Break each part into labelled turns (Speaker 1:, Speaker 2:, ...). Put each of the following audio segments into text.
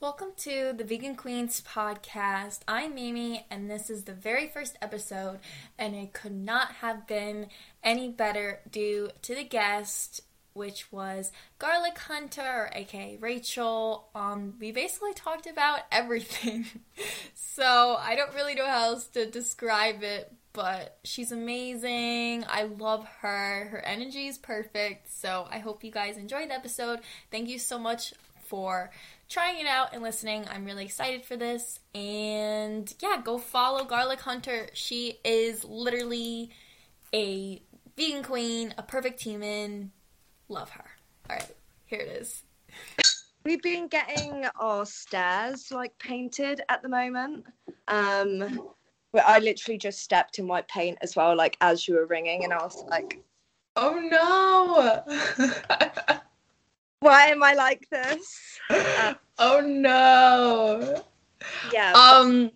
Speaker 1: Welcome to the Vegan Queens podcast. I'm Mimi, and this is the very first episode, and it could not have been any better due to the guest, which was Garlic Hunter, aka Rachel. Um, we basically talked about everything, so I don't really know how else to describe it. But she's amazing. I love her. Her energy is perfect. So I hope you guys enjoyed the episode. Thank you so much for trying it out and listening. I'm really excited for this. And yeah, go follow Garlic Hunter. She is literally a vegan queen, a perfect human. Love her. All right, here it is.
Speaker 2: We've been getting our stairs like painted at the moment. Um, I literally just stepped in white paint as well, like as you were ringing, and I was like,
Speaker 1: "Oh no!"
Speaker 2: Why am I like this?
Speaker 1: Uh, oh no.
Speaker 2: Yeah.
Speaker 1: Um.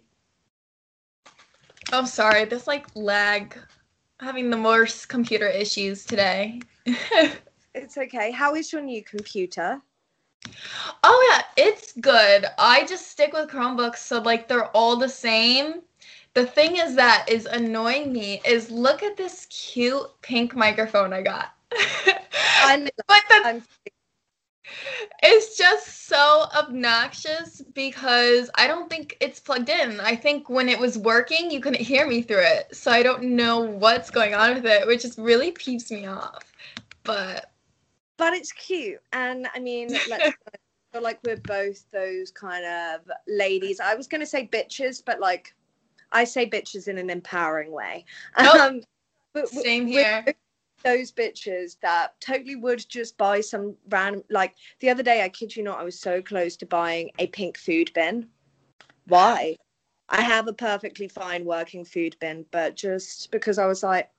Speaker 1: Oh, sorry. This like lag. Having the worst computer issues today.
Speaker 2: it's okay. How is your new computer?
Speaker 1: Oh yeah, it's good. I just stick with Chromebooks, so like they're all the same. The thing is that is annoying me is look at this cute pink microphone I got.
Speaker 2: I'm, but the, I'm
Speaker 1: it's just so obnoxious because I don't think it's plugged in. I think when it was working, you couldn't hear me through it. So I don't know what's going on with it, which just really peeps me off. But
Speaker 2: but it's cute. And I mean, let's feel like we're both those kind of ladies. I was going to say bitches, but like I say bitches in an empowering way.
Speaker 1: Nope. Um, but Same here
Speaker 2: those bitches that totally would just buy some random like the other day i kid you not i was so close to buying a pink food bin. Why? I have a perfectly fine working food bin but just because i was like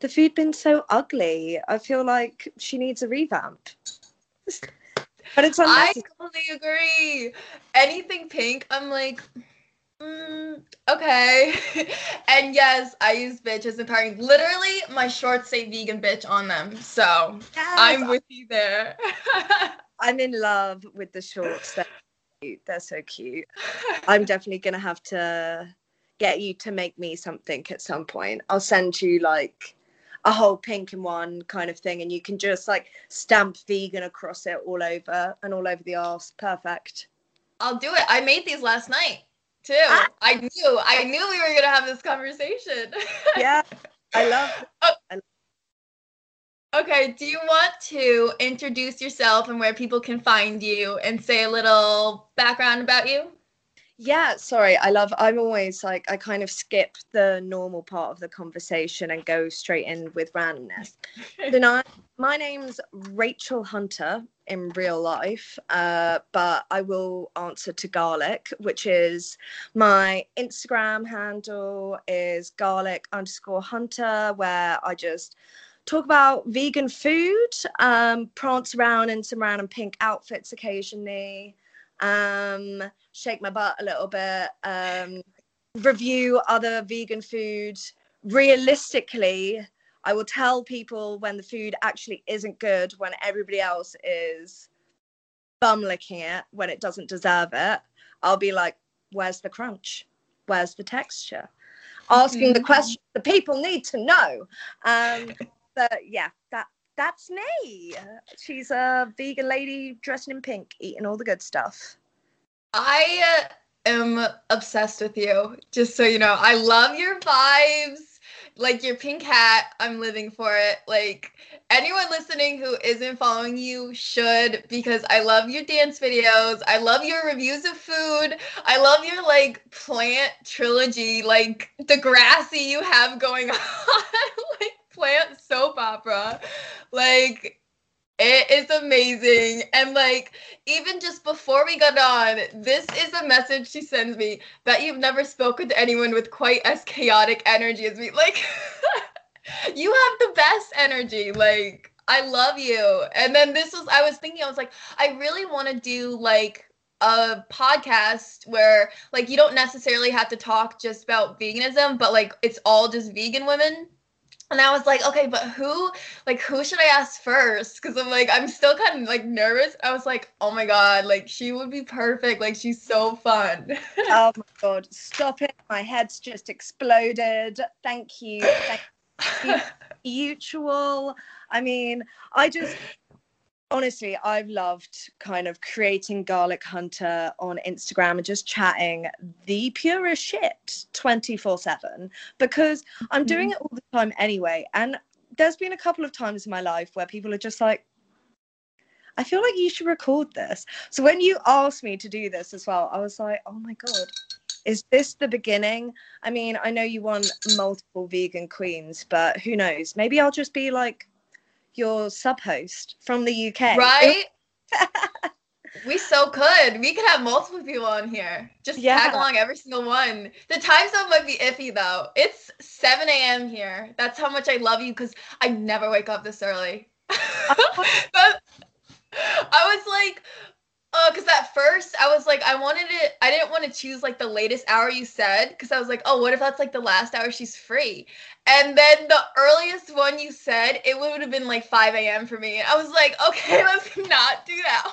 Speaker 2: the food bin's so ugly. I feel like she needs a revamp.
Speaker 1: But it's i totally agree. Anything pink i'm like Mm, okay. and yes, I use bitch as empowering. Literally, my shorts say vegan bitch on them. So yes. I'm with you there.
Speaker 2: I'm in love with the shorts. They're cute. They're so cute. I'm definitely gonna have to get you to make me something at some point. I'll send you like a whole pink and one kind of thing, and you can just like stamp vegan across it all over and all over the arse. Perfect.
Speaker 1: I'll do it. I made these last night too. Ah. I knew, I knew we were gonna have this conversation.
Speaker 2: yeah, I love. Oh. I love
Speaker 1: Okay, do you want to introduce yourself and where people can find you and say a little background about you?
Speaker 2: Yeah, sorry. I love, I'm always like, I kind of skip the normal part of the conversation and go straight in with randomness. so now, my name's Rachel Hunter in real life, uh, but I will answer to garlic, which is my Instagram handle is garlic underscore hunter, where I just talk about vegan food, um, prance around in some random pink outfits occasionally, um, shake my butt a little bit, um, review other vegan food. Realistically, I will tell people when the food actually isn't good when everybody else is bum licking it when it doesn't deserve it. I'll be like, where's the crunch? Where's the texture? Asking mm-hmm. the question the people need to know. Um, but yeah, that that's me. She's a vegan lady dressed in pink, eating all the good stuff.
Speaker 1: I uh, am obsessed with you, just so you know. I love your vibes. Like your pink hat i'm living for it. Like anyone listening who isn't following you should because i love your dance videos. I love your reviews of food. I love your like plant trilogy like the grassy you have going on like plant soap opera. Like it is amazing. And like, even just before we got on, this is a message she sends me that you've never spoken to anyone with quite as chaotic energy as me. Like, you have the best energy. Like, I love you. And then this was, I was thinking, I was like, I really want to do like, a podcast where like you don't necessarily have to talk just about veganism but like it's all just vegan women And I was like, okay, but who, like, who should I ask first? Because I'm like, I'm still kind of like nervous. I was like, oh my god, like she would be perfect. Like she's so fun.
Speaker 2: oh my god, stop it! My head's just exploded. Thank you. Thank you. Mutual. I mean, I just honestly, I've loved kind of creating Garlic Hunter on Instagram and just chatting the purest shit 24 7 because I'm doing mm-hmm. it all the time anyway. And there's been a couple of times in my life where people are just like, I feel like you should record this. So when you asked me to do this as well, I was like, oh my God, is this the beginning? I mean, I know you want multiple vegan queens, but who knows? Maybe I'll just be like your sub host from the UK.
Speaker 1: Right? we so could. We could have multiple people on here. Just yeah. tag along every single one. The time zone might be iffy though. It's 7 a.m. here. That's how much I love you because I never wake up this early. but I was like, uh, cause at first I was like, I wanted it. I didn't want to choose like the latest hour you said, cause I was like, oh, what if that's like the last hour she's free? And then the earliest one you said, it would have been like 5 a.m. for me. I was like, okay, let's not do that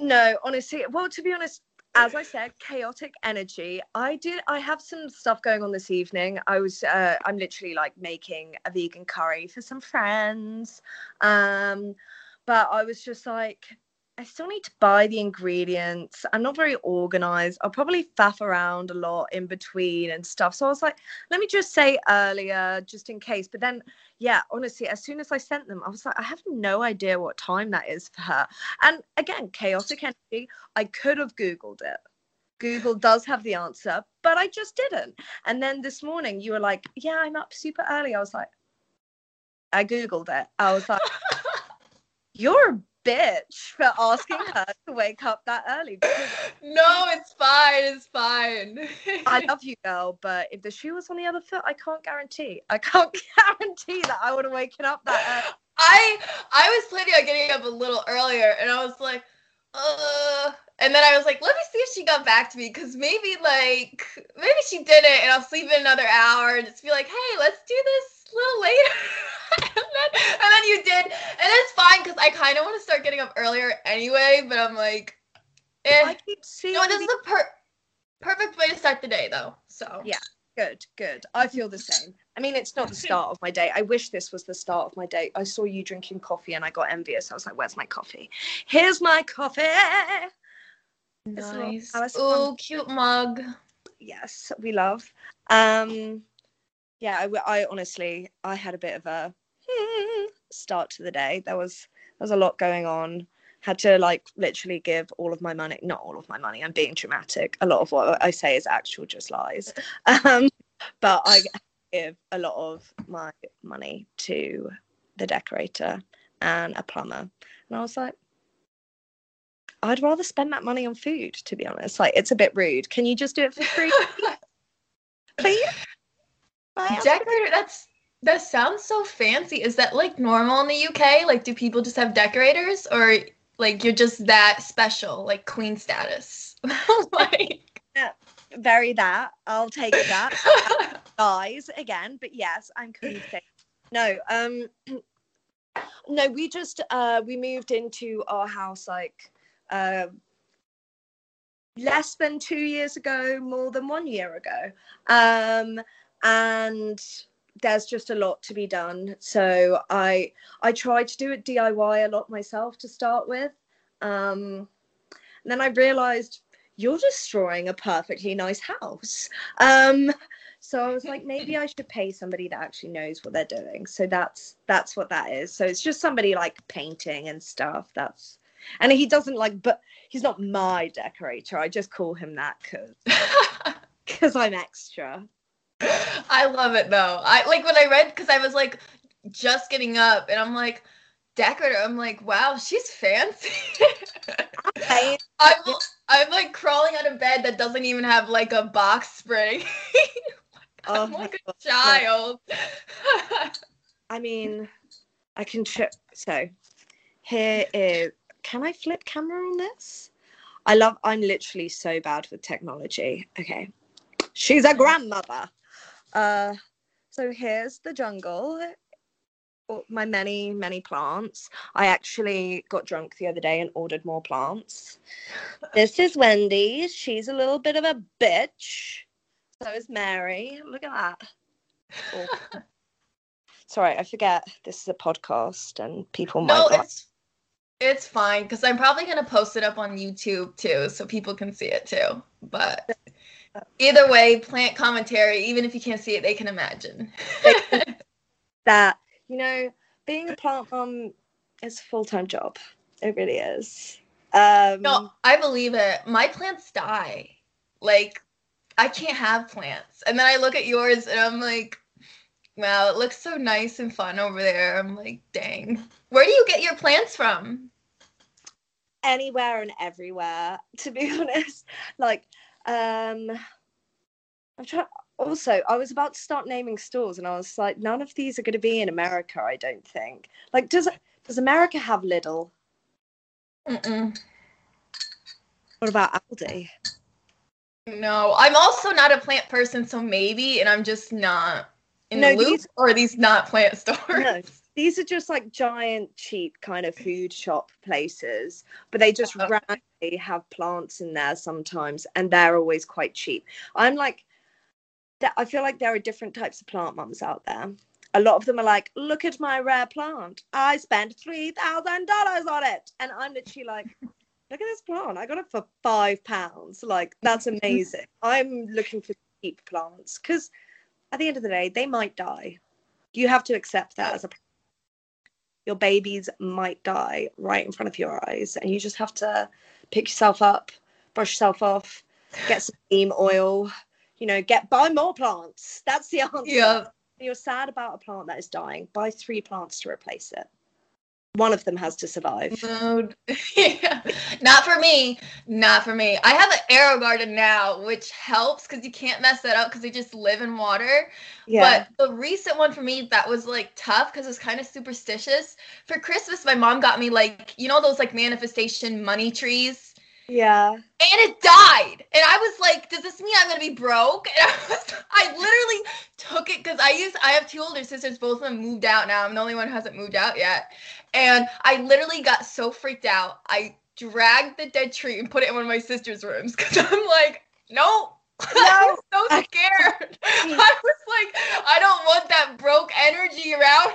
Speaker 2: no, honestly, well, to be honest, as I said, chaotic energy. I did. I have some stuff going on this evening. I was. Uh, I'm literally like making a vegan curry for some friends. Um, but I was just like, I still need to buy the ingredients. I'm not very organized. I'll probably faff around a lot in between and stuff. So I was like, let me just say earlier, just in case. But then, yeah, honestly, as soon as I sent them, I was like, I have no idea what time that is for her. And again, chaotic energy. I could have Googled it. Google does have the answer, but I just didn't. And then this morning, you were like, yeah, I'm up super early. I was like, I Googled it. I was like, you're bitch for asking her to wake up that early.
Speaker 1: no, it's fine. It's fine.
Speaker 2: I love you, girl, but if the shoe was on the other foot, I can't guarantee. I can't guarantee that I would have waken up that early.
Speaker 1: I I was planning on getting up a little earlier, and I was like, uh. And then I was like, let me see if she got back to me, because maybe like maybe she didn't, and I'll sleep in another hour and just be like, hey, let's do this little later. and, then, and then you did, and it's fine because I kind of want to start getting up earlier anyway. But I'm like, eh. I keep seeing. No, this is the per- perfect way to start the day, though. So
Speaker 2: yeah, good, good. I feel the same. I mean, it's not the start of my day. I wish this was the start of my day. I saw you drinking coffee and I got envious. I was like, "Where's my coffee? Here's my coffee."
Speaker 1: Nice. Oh, cute mug.
Speaker 2: Yes, we love. Um, yeah, I, I honestly, I had a bit of a start to the day. There was there was a lot going on. Had to like literally give all of my money, not all of my money. I'm being dramatic. A lot of what I say is actual just lies. Um, but I give a lot of my money to the decorator and a plumber, and I was like, I'd rather spend that money on food. To be honest, like it's a bit rude. Can you just do it for free, please?
Speaker 1: Decorator, that's that sounds so fancy. Is that like normal in the UK? Like, do people just have decorators, or like you're just that special, like queen status?
Speaker 2: like, yeah, very that. I'll take that. Guys, again, but yes, I'm queen status. No, um, no, we just uh we moved into our house like uh less than two years ago, more than one year ago. Um, and there's just a lot to be done. So i i tried to do it diy a lot myself to start with. Um and then i realized you're destroying a perfectly nice house. Um so i was like maybe i should pay somebody that actually knows what they're doing. So that's that's what that is. So it's just somebody like painting and stuff. That's and he doesn't like but he's not my decorator. I just call him that because because i'm extra
Speaker 1: I love it though. I like when I read because I was like just getting up and I'm like decorator. I'm like, wow, she's fancy. I'm I'm like crawling out of bed that doesn't even have like a box spring. oh I'm like a child.
Speaker 2: I mean, I can trip. So here is. Can I flip camera on this? I love. I'm literally so bad with technology. Okay, she's a grandmother. Uh, So here's the jungle. Oh, My many, many plants. I actually got drunk the other day and ordered more plants. This is Wendy. She's a little bit of a bitch. So is Mary. Look at that. Oh. Sorry, I forget this is a podcast and people might
Speaker 1: No,
Speaker 2: not-
Speaker 1: it's it's fine because I'm probably gonna post it up on YouTube too, so people can see it too. But either way, plant commentary, even if you can't see it, they can imagine.
Speaker 2: that you know being a plant mom is a full-time job it really is um
Speaker 1: no, I believe it. My plants die. Like I can't have plants, and then I look at yours and I'm like, wow, it looks so nice and fun over there. I'm like, dang. Where do you get your plants from?
Speaker 2: anywhere and everywhere to be honest like um i'm trying also i was about to start naming stores and i was like none of these are going to be in america i don't think like does does america have lidl
Speaker 1: Mm-mm.
Speaker 2: what about aldi
Speaker 1: No, I'm also not a plant person, so maybe, and I'm just not in
Speaker 2: No,
Speaker 1: the loop.
Speaker 2: these-
Speaker 1: Or are these not plant stores?
Speaker 2: no these are just like giant cheap kind of food shop places but they just
Speaker 1: Oh.
Speaker 2: randomly have plants in there sometimes and they're always quite cheap. I'm like i feel like there are different types of plant mums out there. A lot of them are like look at my rare plant. I spent $3000 on it. And i'm literally like look at this plant. I got it for five pounds. Like that's amazing. I'm looking for cheap plants because at the end of the day they might die. You have to accept that as a your babies might die right in front of your eyes. And you just have to pick yourself up brush yourself off get some neem oil you know get buy more plants. That's the answer.
Speaker 1: Yeah.
Speaker 2: you're sad about a plant that is dying. Buy three plants to replace it one of them has to survive
Speaker 1: No, yeah. Not for me. Not for me. I have an AeroGarden now, which helps because you can't mess that up because they just live in water.
Speaker 2: yeah
Speaker 1: But the recent one for me that was like tough because it's kind of superstitious. For Christmas, my mom got me like, you know, those like manifestation money trees?
Speaker 2: Yeah
Speaker 1: and it died. And I was like, does this mean I'm gonna be broke? And I was, I literally took it because I used, I have two older sisters, both of them moved out now. I'm the only one who hasn't moved out yet. And I literally got so freaked out. I dragged the dead tree and put it in one of my sister's rooms because I'm like, nope. I was so scared. I was like, I don't want that broke energy around.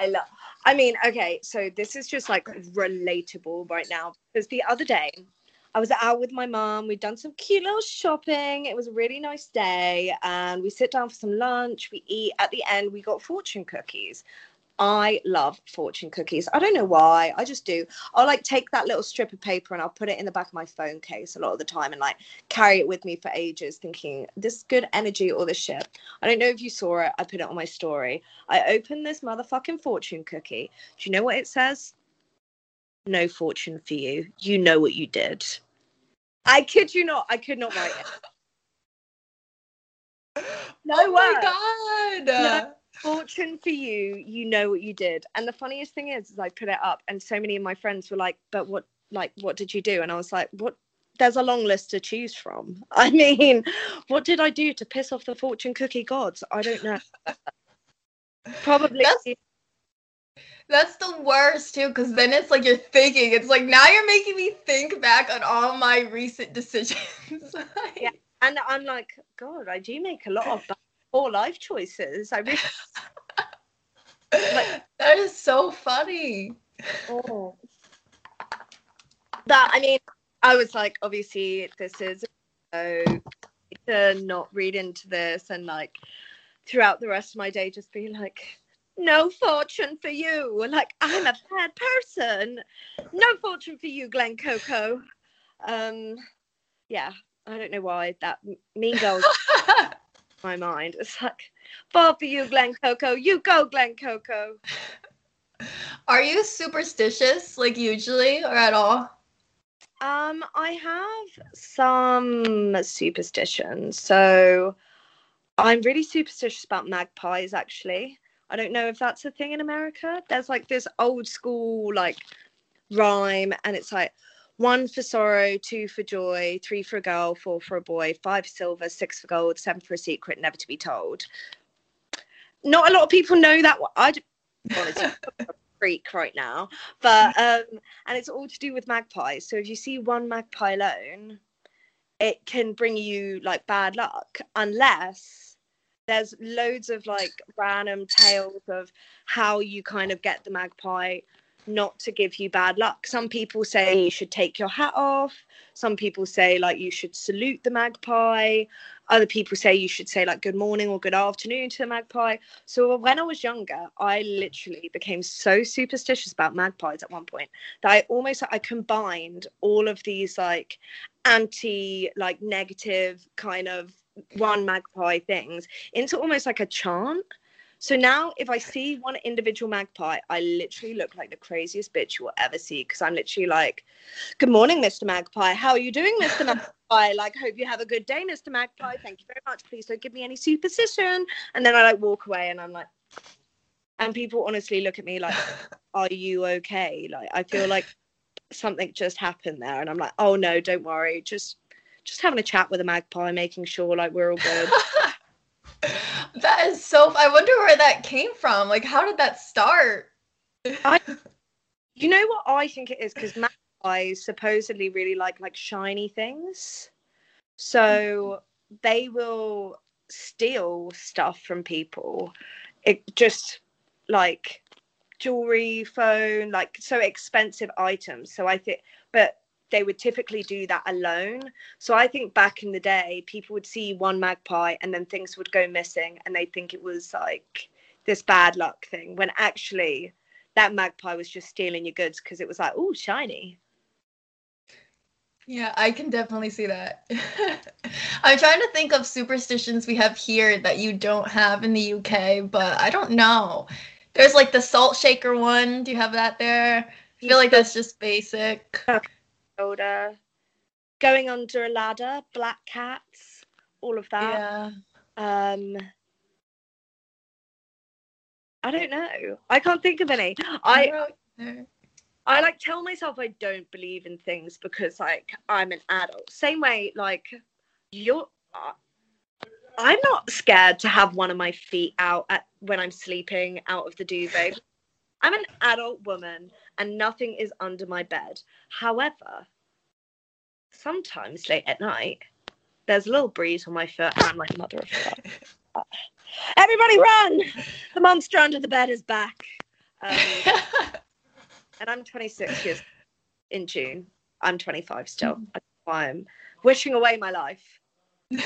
Speaker 2: I love. I mean, okay, so this is just like relatable right now because the other day I was out with my mom. We'd done some cute little shopping. It was a really nice day, and we sit down for some lunch. We eat. At the end, we got fortune cookies. I love fortune cookies. I don't know why. I just do. I'll like take that little strip of paper and I'll put it in the back of my phone case a lot of the time and like carry it with me for ages, thinking this good energy or this shit. I don't know if you saw it. I put it on my story. I opened this motherfucking fortune cookie. Do you know what it says? No fortune for you. You know what you did. I kid you not. I could not write it. No
Speaker 1: oh my god.
Speaker 2: No. Fortune for you. You know what you did. And the funniest thing is, is I put it up, and so many of my friends were like, "But what? Like, what did you do?" And I was like, "What?" There's a long list to choose from. I mean, what did I do to piss off the fortune cookie gods? I don't know. Probably.
Speaker 1: That's- That's the worst too, because then it's like you're thinking. It's like now you're making me think back on all my recent decisions.
Speaker 2: Yeah. And I'm like, God, I do make a lot of poor life choices. I
Speaker 1: that is so funny.
Speaker 2: Oh. That I mean, I was like, obviously, this is so to not read into this and like throughout the rest of my day just be like, no fortune for you. Like I'm a bad person. No fortune for you, Glen Coco. Um, yeah, I don't know why that mean girls my mind. It's like, fall for you, Glen Coco. You go, Glen Coco.
Speaker 1: Are you superstitious, like usually, or at all?
Speaker 2: Um, I have some superstitions. So I'm really superstitious about magpies actually. I don't know if that's a thing in America. There's like this old school like rhyme and it's like one for sorrow, two for joy, three for a girl, four for a boy, five silver, six for gold, seven for a secret, never to be told. Not a lot of people know that. I a freak right now, but um, and it's all to do with magpies. So if you see one magpie alone, it can bring you like bad luck, unless there's loads of like random tales of how you kind of get the magpie not to give you bad luck. Some people say you should take your hat off. Some people say like you should salute the magpie. Other people say you should say like good morning or good afternoon to the magpie. So when I was younger, I literally became so superstitious about magpies at one point that I almost I combined all of these like anti like negative kind of one magpie things into almost like a chant. So now, if I see one individual magpie, I literally look like the craziest bitch you will ever see because I'm literally like, Good morning, Mr. Magpie. How are you doing, Mr. Magpie? Like, hope you have a good day, Mr. Magpie. Thank you very much. Please don't give me any superstition. And then I like walk away and I'm like, and people honestly look at me like, Are you okay? Like, I feel like something just happened there. And I'm like, Oh no, don't worry. Just, just having a chat with a magpie, making sure like we're all good.
Speaker 1: that is so. I wonder where that came from. Like, how did that start?
Speaker 2: I, you know what I think it is because magpies supposedly really like like shiny things, so they will steal stuff from people. It just like jewelry, phone, like so expensive items. So I think, but they would typically do that alone. So I think back in the day, people would see one magpie and then things would go missing and they'd think it was like this bad luck thing when actually that magpie was just stealing your goods because it was like, oh, shiny.
Speaker 1: Yeah, I can definitely see that. I'm trying to think of superstitions we have here that you don't have in the UK, but I don't know. There's like the salt shaker one. Do you have that there? I feel like that's just basic.
Speaker 2: Shoulder, going under a ladder, black cats, all of that.
Speaker 1: Yeah.
Speaker 2: Um, I don't know. I can't think of any. I I like tell myself I don't believe in things because like I'm an adult. Same way like you're. Uh, I'm not scared to have one of my feet out at, when I'm sleeping out of the duvet. I'm an adult woman and nothing is under my bed. However, sometimes late at night, there's a little breeze on my foot, and I'm like, mother of God. Everybody run! The monster under the bed is back. Um, and I'm 26 years in June. I'm 25 still. I'm wishing away my life.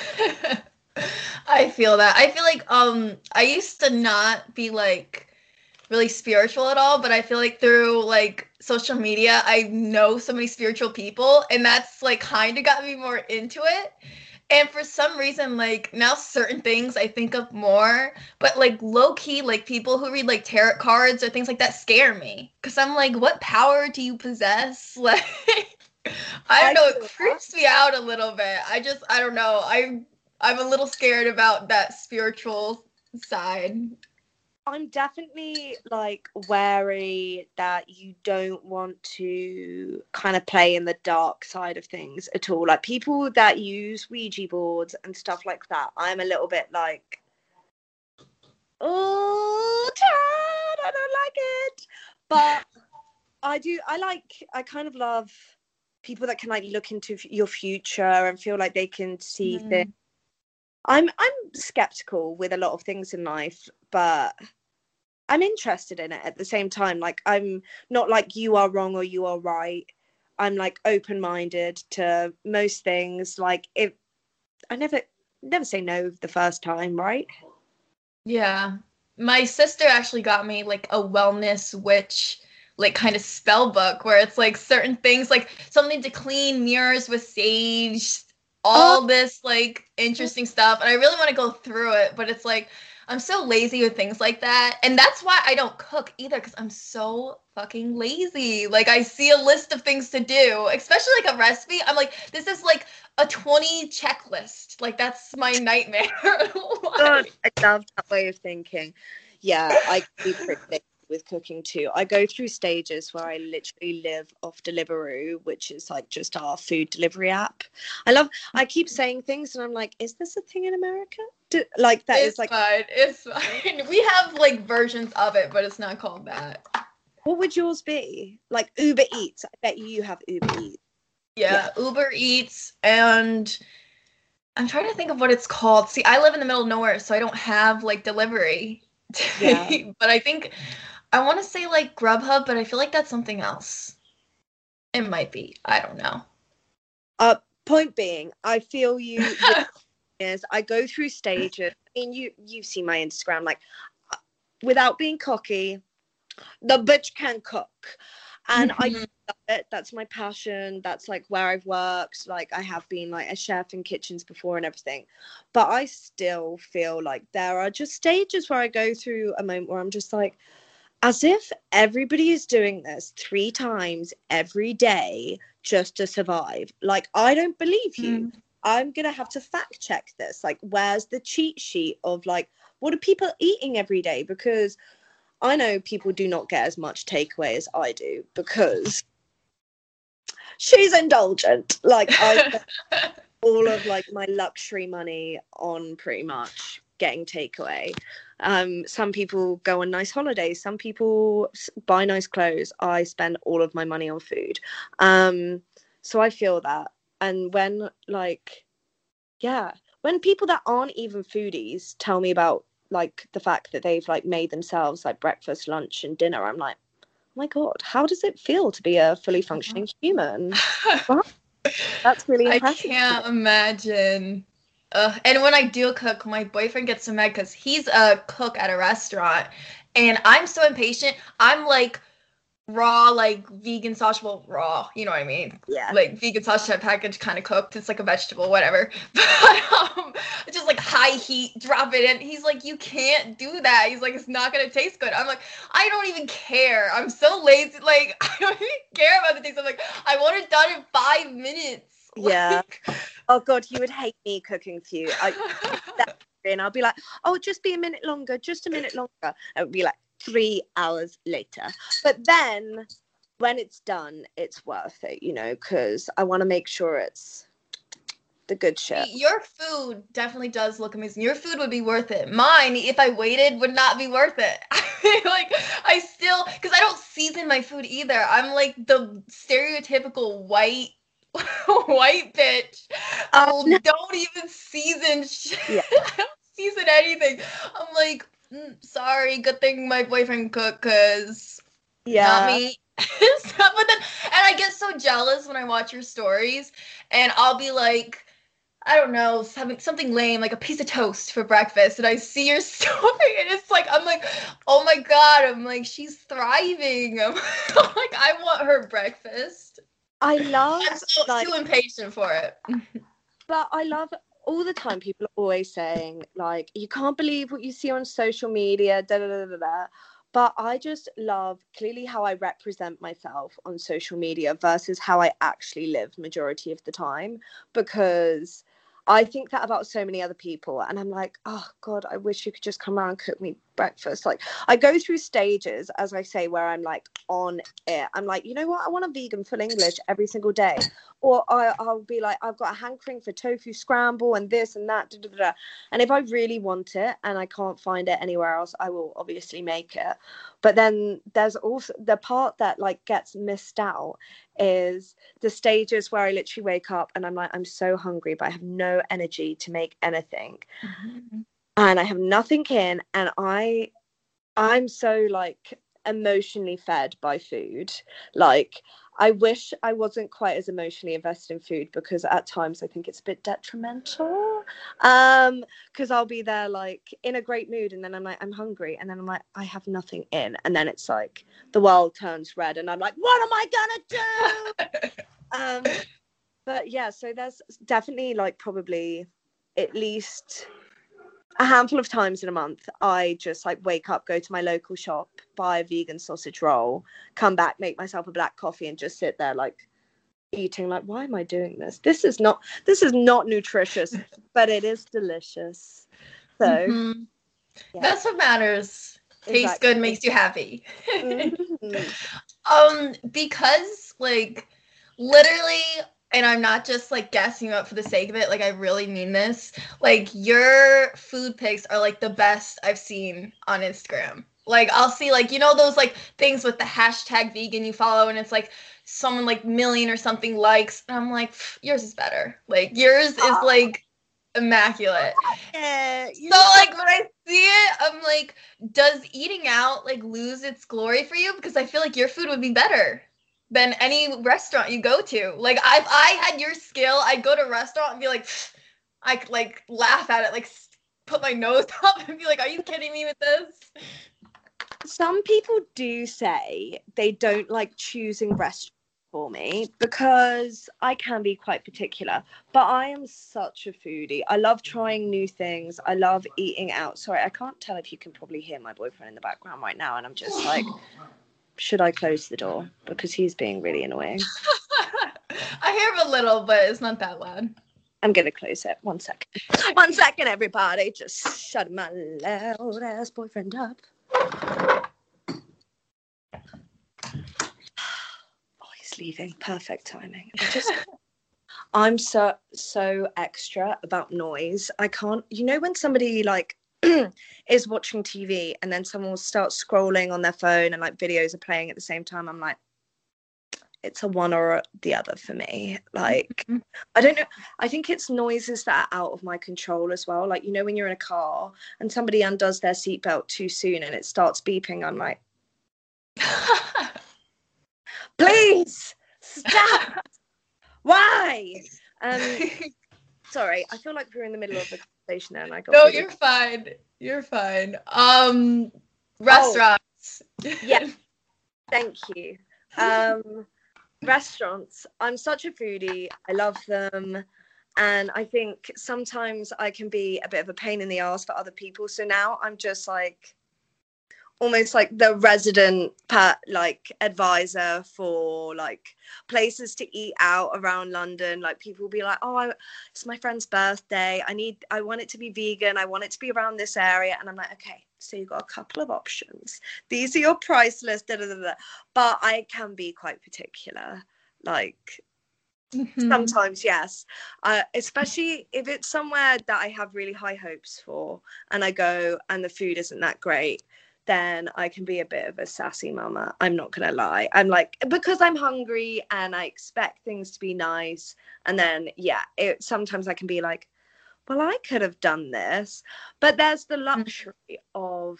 Speaker 1: I feel that. I feel like um I used to not be like really spiritual at all, but I feel like through like social media, I know so many spiritual people, and that's like kind of got me more into it. And for some reason, like now certain things I think of more, but like low key, like people who read like tarot cards or things like that scare me. Cause I'm like, what power do you possess? Like I don't know, it creeps me out a little bit. I just I don't know. I'm I'm a little scared about that spiritual side.
Speaker 2: I'm definitely like wary that you don't want to kind of play in the dark side of things at all. Like people that use Ouija boards and stuff like that, I'm a little bit like, oh, I don't like it. But I do, I like, I kind of love people that can like look into your future and feel like they can see mm. things. I'm I'm skeptical with a lot of things in life, but I'm interested in it at the same time. Like I'm not like you are wrong or you are right. I'm like open minded to most things. Like if I never never say no the first time, right?
Speaker 1: Yeah. My sister actually got me like a wellness witch like kind of spell book where it's like certain things like something to clean mirrors with sage all oh. this like interesting stuff and i really want to go through it but it's like I'm so lazy with things like that. And that's why I don't cook either because I'm so fucking lazy. Like I see a list of things to do, especially like a recipe. I'm like, this is like a 20 checklist. Like that's my nightmare.
Speaker 2: God, I love that way of thinking. Yeah, I can be pretty with cooking too. I go through stages where I literally live off Deliveroo, which is like just our food delivery app. I love. I keep saying things, and I'm like, is this a thing in America? Do, like that
Speaker 1: it's
Speaker 2: is like.
Speaker 1: fine. It's fine. We have like versions of it, but it's not called that.
Speaker 2: What would yours be? Like Uber Eats. I bet you have Uber Eats.
Speaker 1: Yeah, Uber Eats and I'm trying to think of what it's called. See, I live in the middle of nowhere, so I don't have like delivery.
Speaker 2: Yeah.
Speaker 1: but I think I want to say like Grubhub, but I feel like that's something else. It might be. I don't know.
Speaker 2: Uh, point being, I feel you. is I go through stages. I mean, you you see my Instagram. Like, uh, without being cocky, the bitch can cook, and I
Speaker 1: Mhm.
Speaker 2: love it. That's my passion. That's like where I've worked. Like I have been like a chef in kitchens before and everything. But I still feel like there are just stages where I go through a moment where I'm just like, as if everybody is doing this three times every day just to survive. Like I don't believe you.
Speaker 1: Mm.
Speaker 2: I'm gonna have to fact check this. Like, where's the cheat sheet of like what are people eating every day? Because I know people do not get as much takeaway as I do because she's indulgent. Like I all of like my luxury money on pretty much getting takeaway. Um, some people go on nice holidays. Some people buy nice clothes. I spend all of my money on food. Um, so I feel that. And when like, yeah, when people that aren't even foodies tell me about like the fact that they've like made themselves like breakfast, lunch, and dinner, I'm like, oh my god, how does it feel to be a fully functioning human? That's really
Speaker 1: I
Speaker 2: impressive. to
Speaker 1: can't imagine. Ugh. and when I do cook, my boyfriend gets so mad because he's a cook at a restaurant, and I'm so impatient. I'm like raw, like vegan sausage, well, raw. You know what I mean?
Speaker 2: Yeah.
Speaker 1: Like vegan sausage package, kind of cooked. It's like a vegetable, whatever. But um, just like high heat, drop it in. He's like, you can't do that. He's like, it's not gonna taste good. I'm like, I don't even care. I'm so lazy. Like, I don't even care about the taste. I'm like, I want it done in five minutes.
Speaker 2: Yeah. Oh god, you would hate me cooking for you. I, and I'll be like, oh, just be a minute longer, just a minute longer. It would be like three hours later. But then when it's done, it's worth it, you know, because I want to make sure it's the good shit.
Speaker 1: Your food definitely does look amazing. Your food would be worth it. Mine, if I waited, would not be worth it. like I still, because I don't season my food either. I'm like the stereotypical white, white bitch.
Speaker 2: Oh,
Speaker 1: who don't even season shit.
Speaker 2: Yeah.
Speaker 1: I don't season anything. I'm like, mm, sorry. Good thing my boyfriend cooked, cause
Speaker 2: yeah,
Speaker 1: not me. But then, and I get so jealous when I watch your stories, and I'll be like, I don't know, something something lame, like a piece of toast for breakfast, and I see your story, and it's like, I'm like, oh my god, I'm like, she's thriving. I'm like, I want her breakfast.
Speaker 2: I love
Speaker 1: I'm so
Speaker 2: like
Speaker 1: too impatient for it.
Speaker 2: but I love all the time people are always saying like you can't believe what you see on social media da da da da da but I just love clearly how I represent myself on social media versus how I actually live majority of the time because I think that about so many other people and I'm like oh god I wish you could just come around and cook me breakfast like I go through stages as I say where I'm like on it I'm like you know what I want a vegan full English every single day or I, I'll be like, I've got a hankering for tofu scramble and this and that. Da, da, da. And if I really want it and I can't find it anywhere else, I will obviously make it. But then there's also the part that like gets missed out is the stages where I literally wake up and I'm like, I'm so hungry, but I have no energy to make anything. Mm-hmm. And I have nothing in and I I'm so like emotionally fed by food. Like I wish I wasn't quite as emotionally invested in food because at times I think it's a bit detrimental. Um, because I'll be there like in a great mood and then I'm like, I'm hungry, and then I'm like, I have nothing in, and then it's like the world turns red, and I'm like, what am I gonna do? um, but yeah, so there's definitely like probably at least a handful of times in a month i just like wake up go to my local shop buy a vegan sausage roll come back make myself a black coffee and just sit there like eating like why am i doing this this is not this is not nutritious but it is delicious so
Speaker 1: Mhm.
Speaker 2: yeah.
Speaker 1: That's what matters. Tastes
Speaker 2: Exactly.
Speaker 1: good, makes you happy.
Speaker 2: Mhm.
Speaker 1: um, because like literally, and I'm not just like gassing you up for the sake of it. Like I really mean this. Like your food pics are like the best I've seen on Instagram. Like I'll see like you know those like things with the hashtag vegan you follow, and it's like someone like million or something likes, and I'm like yours is better. Like yours is oh. like immaculate.
Speaker 2: Oh, yeah, you
Speaker 1: So like when I see it, I'm like, does eating out like lose its glory for you? Because I feel like your food would be better than any restaurant you go to. Like if I had your skill, I'd go to a restaurant and be like, I could like laugh at it, like put my nose up and be like, are you kidding me with this?
Speaker 2: some people do say they don't like choosing restaurants for me because I can be quite particular. But I am such a foodie. I love trying new things. I love eating out. Sorry, I can't tell if you can probably hear my boyfriend in the background right now, and I'm just like, should I close the door because he's being really annoying?
Speaker 1: I hear him a little, but it's not that loud.
Speaker 2: I'm gonna close it. One second. One second, everybody. Just shut my loud ass boyfriend up. Oh, he's leaving. Perfect timing. I just I'm so so extra about noise. I can't you know when somebody like is watching TV and then someone will start scrolling on their phone and like videos are playing at the same time, I'm like it's a one or the other for me. Like
Speaker 1: Mhm.
Speaker 2: I don't know. I think it's noises that are out of my control as well. Like, you know, when you're in a car and somebody undoes their seatbelt too soon and it starts beeping, I'm like, please stop. Why? Um, sorry, I feel like we're in the middle of the conversation there and I got.
Speaker 1: no, you're fine. You're fine. Um, restaurants.
Speaker 2: Yeah. Thank you. Um, restaurants. I'm such a foodie. I love them. And I think sometimes I can be a bit of a pain in the ass for other people. So now I'm just like almost like the resident pat like advisor for like places to eat out around London. Like people will be like, Oh, I, it's my friend's birthday. I need I want it to be vegan. I want it to be around this area. And I'm like, okay, so you've got a couple of options these are your price list da, da, da, da. but i can be quite particular like
Speaker 1: Mhm.
Speaker 2: sometimes yes uh, especially if it's somewhere that i have really high hopes for and i go and the food isn't that great then i can be a bit of a sassy mama. I'm not gonna lie. I'm like because i'm hungry and i expect things to be nice and then yeah it sometimes i can be like well i could have done this. But there's the mm. luxury of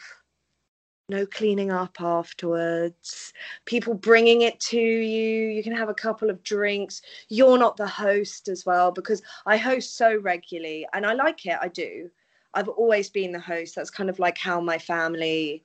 Speaker 2: no cleaning up afterwards people bringing it to you you can have a couple of drinks. You're not the host as well because i host so regularly and i like it i do. I've always been the host. That's kind of like how my family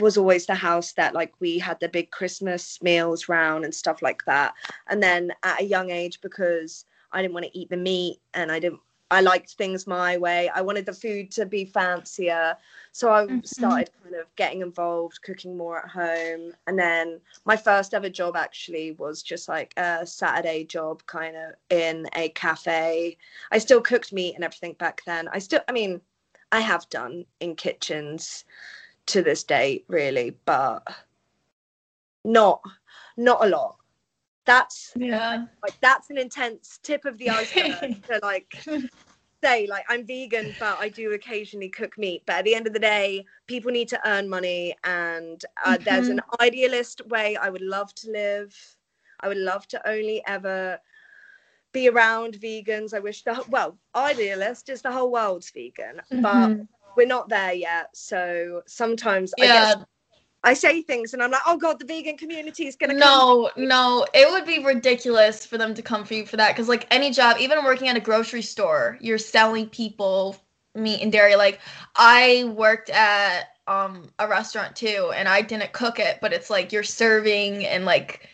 Speaker 2: was always the house that like we had the big christmas meals round and stuff like that. And then at a young age because i didn't want to eat the meat and i didn't i liked things my way i wanted the food to be fancier. So i
Speaker 1: Mhm.
Speaker 2: started kind of getting involved cooking more at home. And then my first ever job actually was just like a saturday job kind of in a cafe. I still cooked meat and everything back then. I still i mean i have done in kitchens to this day really but not not a lot that's
Speaker 1: Yeah.
Speaker 2: like that's an intense tip of the iceberg to like say like i'm vegan but i do occasionally cook meat but at the end of the day people need to earn money and uh, there's an idealist way i would love to live i would love to only ever be around vegans i wish the well idealist is the whole world's vegan but
Speaker 1: Mhm.
Speaker 2: We're not there yet so sometimes I,
Speaker 1: yeah.
Speaker 2: get, I say things and i'm like oh god the vegan community is gonna come
Speaker 1: No, no, it would be ridiculous for them to come for you for that. Because like any job, even working at a grocery store, you're selling people meat and dairy. Like I worked at um a restaurant too, and I didn't cook it, but it's like you're serving and like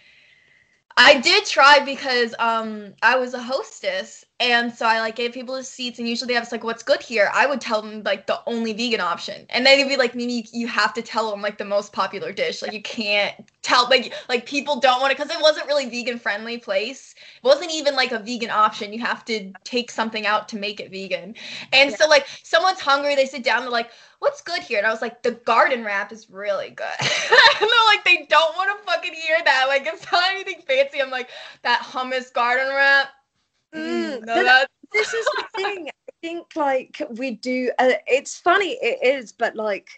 Speaker 1: I did try because um I was a hostess And so I like gave people the seats, and usually they have like, "What's good here?" I would tell them like the only vegan option, and then they'd be like, "Mimi, you have to tell them like the most popular dish. Like you can't tell like like people don't want it because it wasn't really vegan friendly place. It wasn't even like a vegan option. You have to take something out to make it vegan. And yeah. so like someone's hungry, they sit down, they're like, "What's good here?" And I was like, "The garden wrap is really good." and they're like, they don't want to fucking hear that. Like it's not anything fancy. I'm like that hummus garden wrap
Speaker 2: Mm, no, that, this is the thing. I think like we do. Uh, it's funny, it is, but like,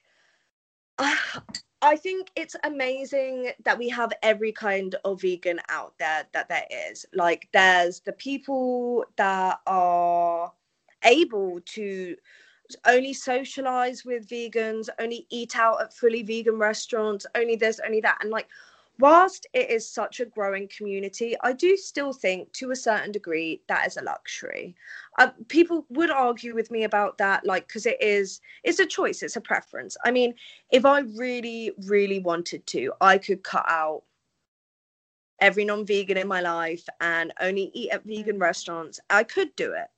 Speaker 2: uh, I think it's amazing that we have every kind of vegan out there that there is. Like, there's the people that are able to only socialize with vegans, only eat out at fully vegan restaurants, only this, only that, and like whilst it is such a growing community, I do still think to a certain degree that is a luxury. Uh, people would argue with me about that, like, because it is, it's a choice, it's a preference. I mean, if I really, really wanted to, I could cut out every non vegan in my life and only eat at vegan restaurants. I could do it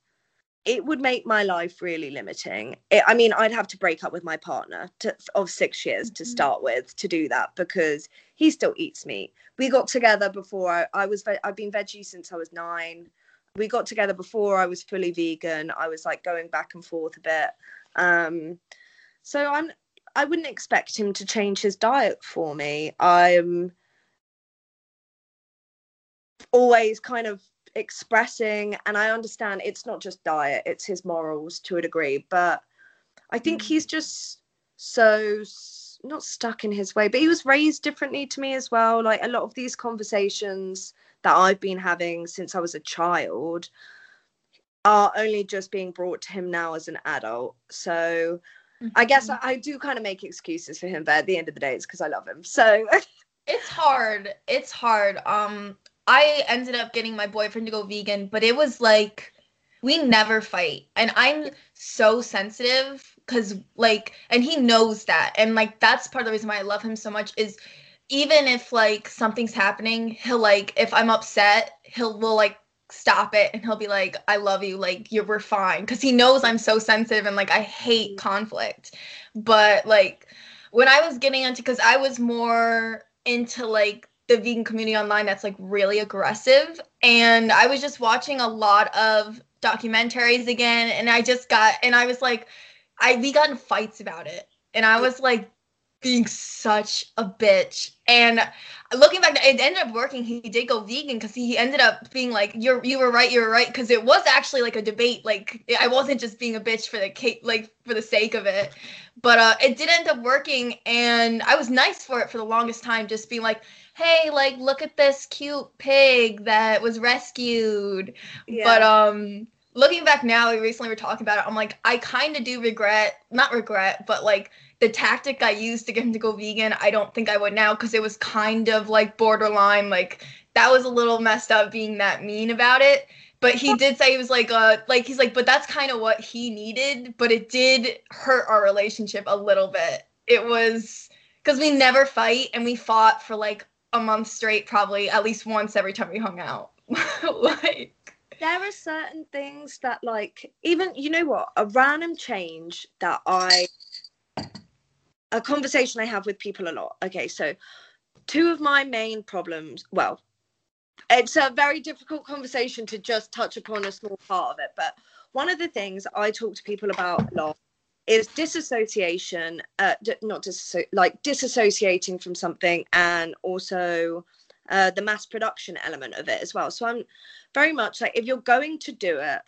Speaker 2: it would make my life really limiting. It, I mean, I'd have to break up with my partner to, of six years to mm-hmm. start with to do that because he still eats meat. We got together before I, I was. I've been veggie since I was nine. We got together before I was fully vegan. I was like going back and forth a bit. Um, so I'm. I wouldn't expect him to change his diet for me. I'm always kind of expressing and i understand it's not just diet it's his morals to a degree but i think mm. he's just so not stuck in his way but he was raised differently to me as well. Like a lot of these conversations that i've been having since i was a child are only just being brought to him now as an adult. So mm-hmm. i guess I, I do kind of make excuses for him but at the end of the day it's because i love him. So
Speaker 1: it's hard. It's hard. Um I ended up getting my boyfriend to go vegan, but it was like we never fight. And I'm so sensitive cuz like and he knows that. And like that's part of the reason why I love him so much is even if like something's happening, he'll like if I'm upset, he'll will like stop it and he'll be like I love you like you're we're fine cuz he knows I'm so sensitive and like I hate mm-hmm. conflict. But like when I was getting into cuz I was more into like the vegan community online that's like really aggressive. And I was just watching a lot of documentaries again, and I just got and I was like, I we got in fights about it, and I was like being such a bitch. And looking back, it ended up working. He did go vegan because he ended up being like, "You're you were right, you were right," because it was actually like a debate. Like I wasn't just being a bitch for the cake, like for the sake of it. But uh, it did end up working, and I was nice for it for the longest time, just being like hey, like look at this cute pig that was rescued. Yeah. But um looking back now, we recently were talking about it. I'm like, I kind of do regret, not regret, but like the tactic I used to get him to go vegan, I don't think I would now because it was kind of like borderline. Like that was a little messed up being that mean about it. But he did say he was like, uh, like he's like, but that's kind of what he needed. But it did hurt our relationship a little bit. It was because we never fight and we fought for like a month straight, probably at least once every time we hung out. like
Speaker 2: there are certain things that like even you know what a random change that I a conversation I have with people a lot. Okay, so two of my main problems, well, it's a very difficult conversation to just touch upon a small part of it, but one of the things I talk to people about a lot is disassociation uh, not disso- like disassociating from something and also uh, the mass production element of it as well so i'm very much like if you're going to do it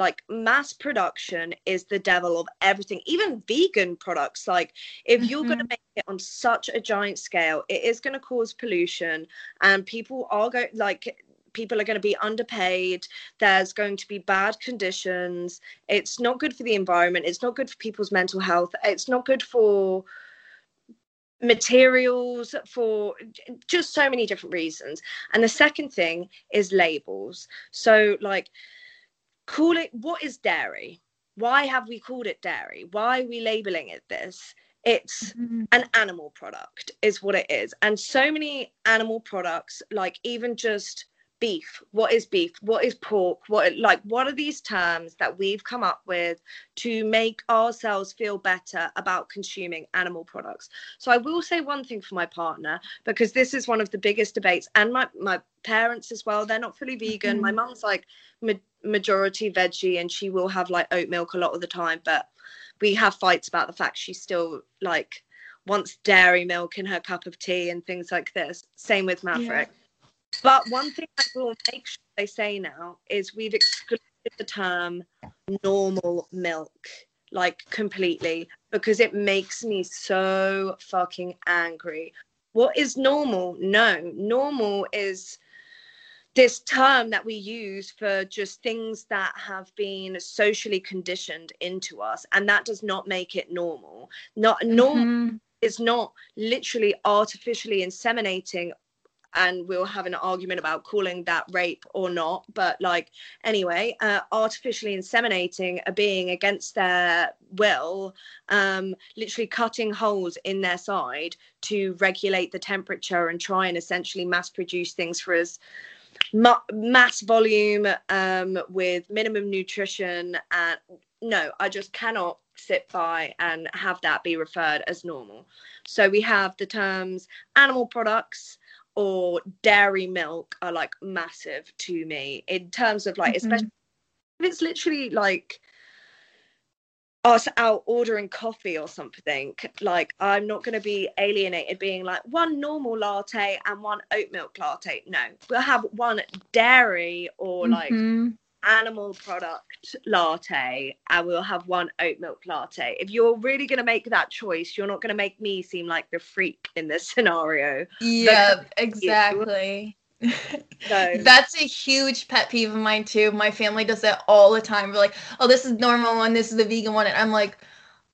Speaker 2: like mass production is the devil of everything even vegan products. Like if you're mm-hmm. going to make it on such a giant scale it is going to cause pollution and people are going like people are going to be underpaid there's going to be bad conditions. It's not good for the environment it's not good for people's mental health it's not good for materials for just so many different reasons. And the second thing is labels. So like call it what is dairy? Why have we called it dairy? Why are we labeling it this? It's mm-hmm. an animal product is what it is. And so many animal products like even just beef what is beef? What is pork? What like what are these terms that we've come up with to make ourselves feel better about consuming animal products? So i will say one thing for my partner because this is one of the biggest debates and my my parents as well. They're not fully vegan. Mm-hmm. my mom's like majority veggie and she will have like oat milk a lot of the time but we have fights about the fact she's still like wants dairy milk in her cup of tea and things like this same with maverick yeah but one thing I will make sure they say now is we've excluded the term normal milk like completely because it makes me so fucking angry. What is normal? No, normal is this term that we use for just things that have been socially conditioned into us and that does not make it normal not normal mm-hmm. is not literally artificially inseminating and we'll have an argument about calling that rape or not but like anyway uh, artificially inseminating a being against their will um, literally cutting holes in their side to regulate the temperature and try and essentially mass produce things for us ma- mass volume um, with minimum nutrition and no i just cannot sit by and have that be referred as normal so we have the terms animal products or dairy milk are like massive to me in terms of like, mm-hmm. especially if it's literally like us out ordering coffee or something, like I'm not going to be alienated being like one normal latte and one oat milk latte. No, we'll have one dairy or like mm-hmm animal product latte and we'll have one oat milk latte. If you're really going to make that choice, you're not going to make me seem like the freak in this scenario.
Speaker 1: Yeah, exactly. So. That's a huge pet peeve of mine too. My family does that all the time. We're like, oh, this is normal one, this is the vegan one. And I'm like,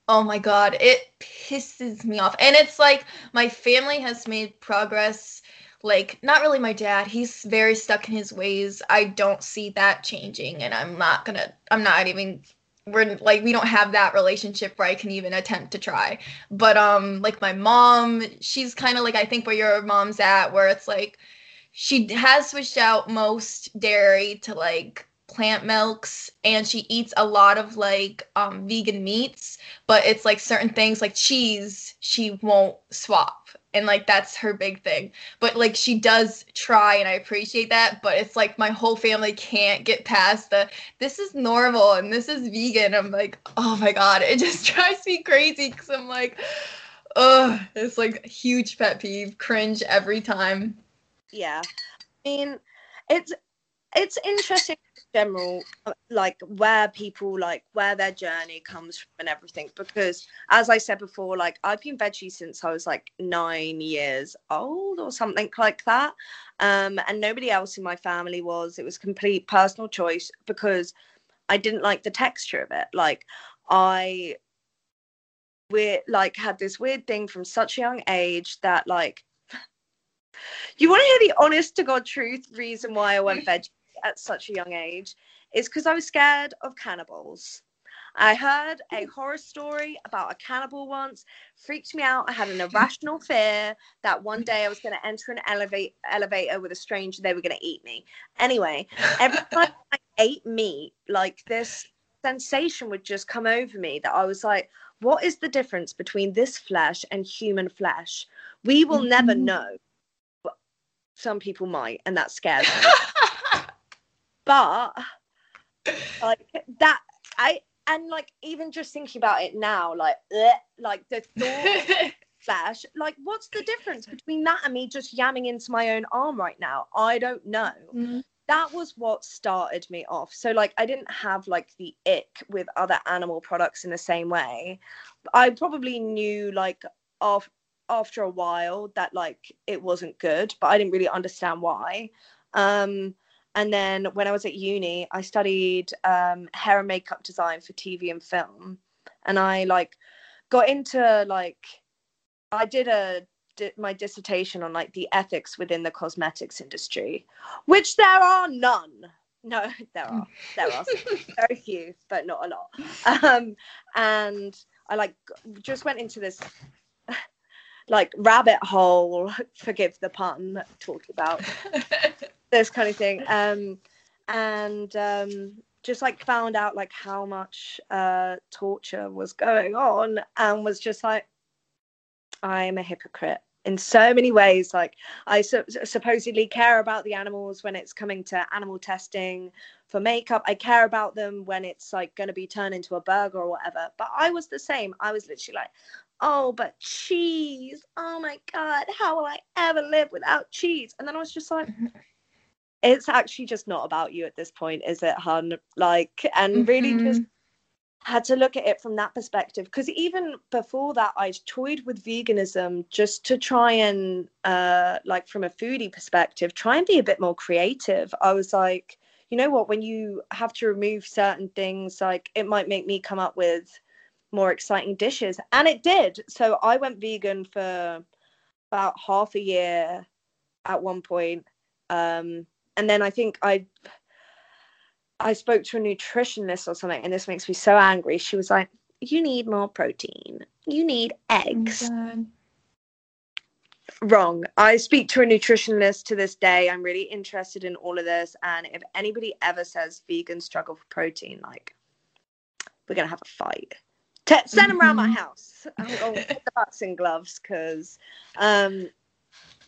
Speaker 1: oh my God, it pisses me off. And it's like my family has made progress like not really my dad he's very stuck in his ways i don't see that changing and i'm not gonna i'm not even we're like we don't have that relationship where i can even attempt to try but um like my mom she's kind of like i think where your mom's at where it's like she has switched out most dairy to like plant milks and she eats a lot of like um vegan meats but it's like certain things like cheese she won't swap and like that's her big thing. But like she does try and i appreciate that but it's like my whole family can't get past the this is normal and this is vegan. I'm like oh my god. It just drives me crazy because i'm like oh it's like huge pet peeve cringe every time
Speaker 2: yeah. I mean it's it's interesting general uh, like where people like where their journey comes from and everything because as i said before like i've been veggie since i was like nine years old or something like that. Um and nobody else in my family was. It was complete personal choice because i didn't like the texture of it. Like i we like had this weird thing from such a young age that like you want to hear the honest to god truth reason why i went veggie at such a young age is because I was scared of cannibals. I heard a horror story about a cannibal once, freaked me out. I had an irrational fear that one day I was going to enter an elevate, elevator with a stranger, they were going to eat me. Anyway, every time I ate meat, like this sensation would just come over me that I was like, what is the difference between this flesh and human flesh? We will never mm. know. Some people might, and that scares me. but like that i and like even just thinking about it now like like the thought flash like what's the difference between that and me just yamming into my own arm right now i don't know mm-hmm. that was what started me off so like i didn't have like the ick with other animal products in the same way i probably knew like after after a while that like it wasn't good but i didn't really understand why um and then when I was at uni, I studied um, hair and makeup design for TV and film. And I like got into like, I did a my dissertation on like the ethics within the cosmetics industry, which there are none. No, there are. There are very few, but not a lot. Um, and I like just went into this like rabbit hole. Forgive the pun. Talking about this kind of thing. Um, and um, just like found out like how much uh, torture was going on, and was just like, I am a hypocrite in so many ways. Like I su- supposedly care about the animals when it's coming to animal testing for makeup. I care about them when it's like going to be turned into a burger or whatever. But I was the same. I was literally like, oh, but cheese. Oh my god, how will I ever live without cheese? And then I was just like. It's actually just not about you at this point, is it, hun? Like, and really mm-hmm. just had to look at it from that perspective because even before that I'd toyed with veganism just to try and uh, like from a foodie perspective try and be a bit more creative i was like you know what when you have to remove certain things like it might make me come up with more exciting dishes and it did so i went vegan for about half a year at one point um, and then i think i I spoke to a nutritionist or something, and this makes me so angry. She was like, You need more protein. You need eggs. Oh Wrong. I speak to a nutritionist to this day. I'm really interested in all of this. And if anybody ever says vegan struggle for protein, like, we're going to have a fight. T- send them around my mm-hmm. house. I'm going to put the boxing gloves because, um,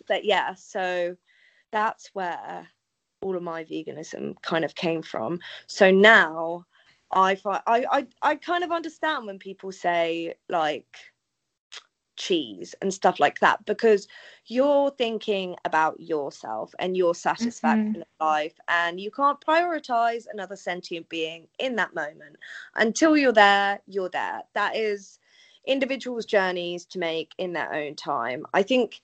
Speaker 2: but yeah, so that's where all of my veganism kind of came from. So now I find I, I I kind of understand when people say like cheese and stuff like that because you're thinking about yourself and your satisfaction mm-hmm. in life and you can't prioritize another sentient being in that moment. Until you're there you're there. That is individuals journeys to make in their own time. I think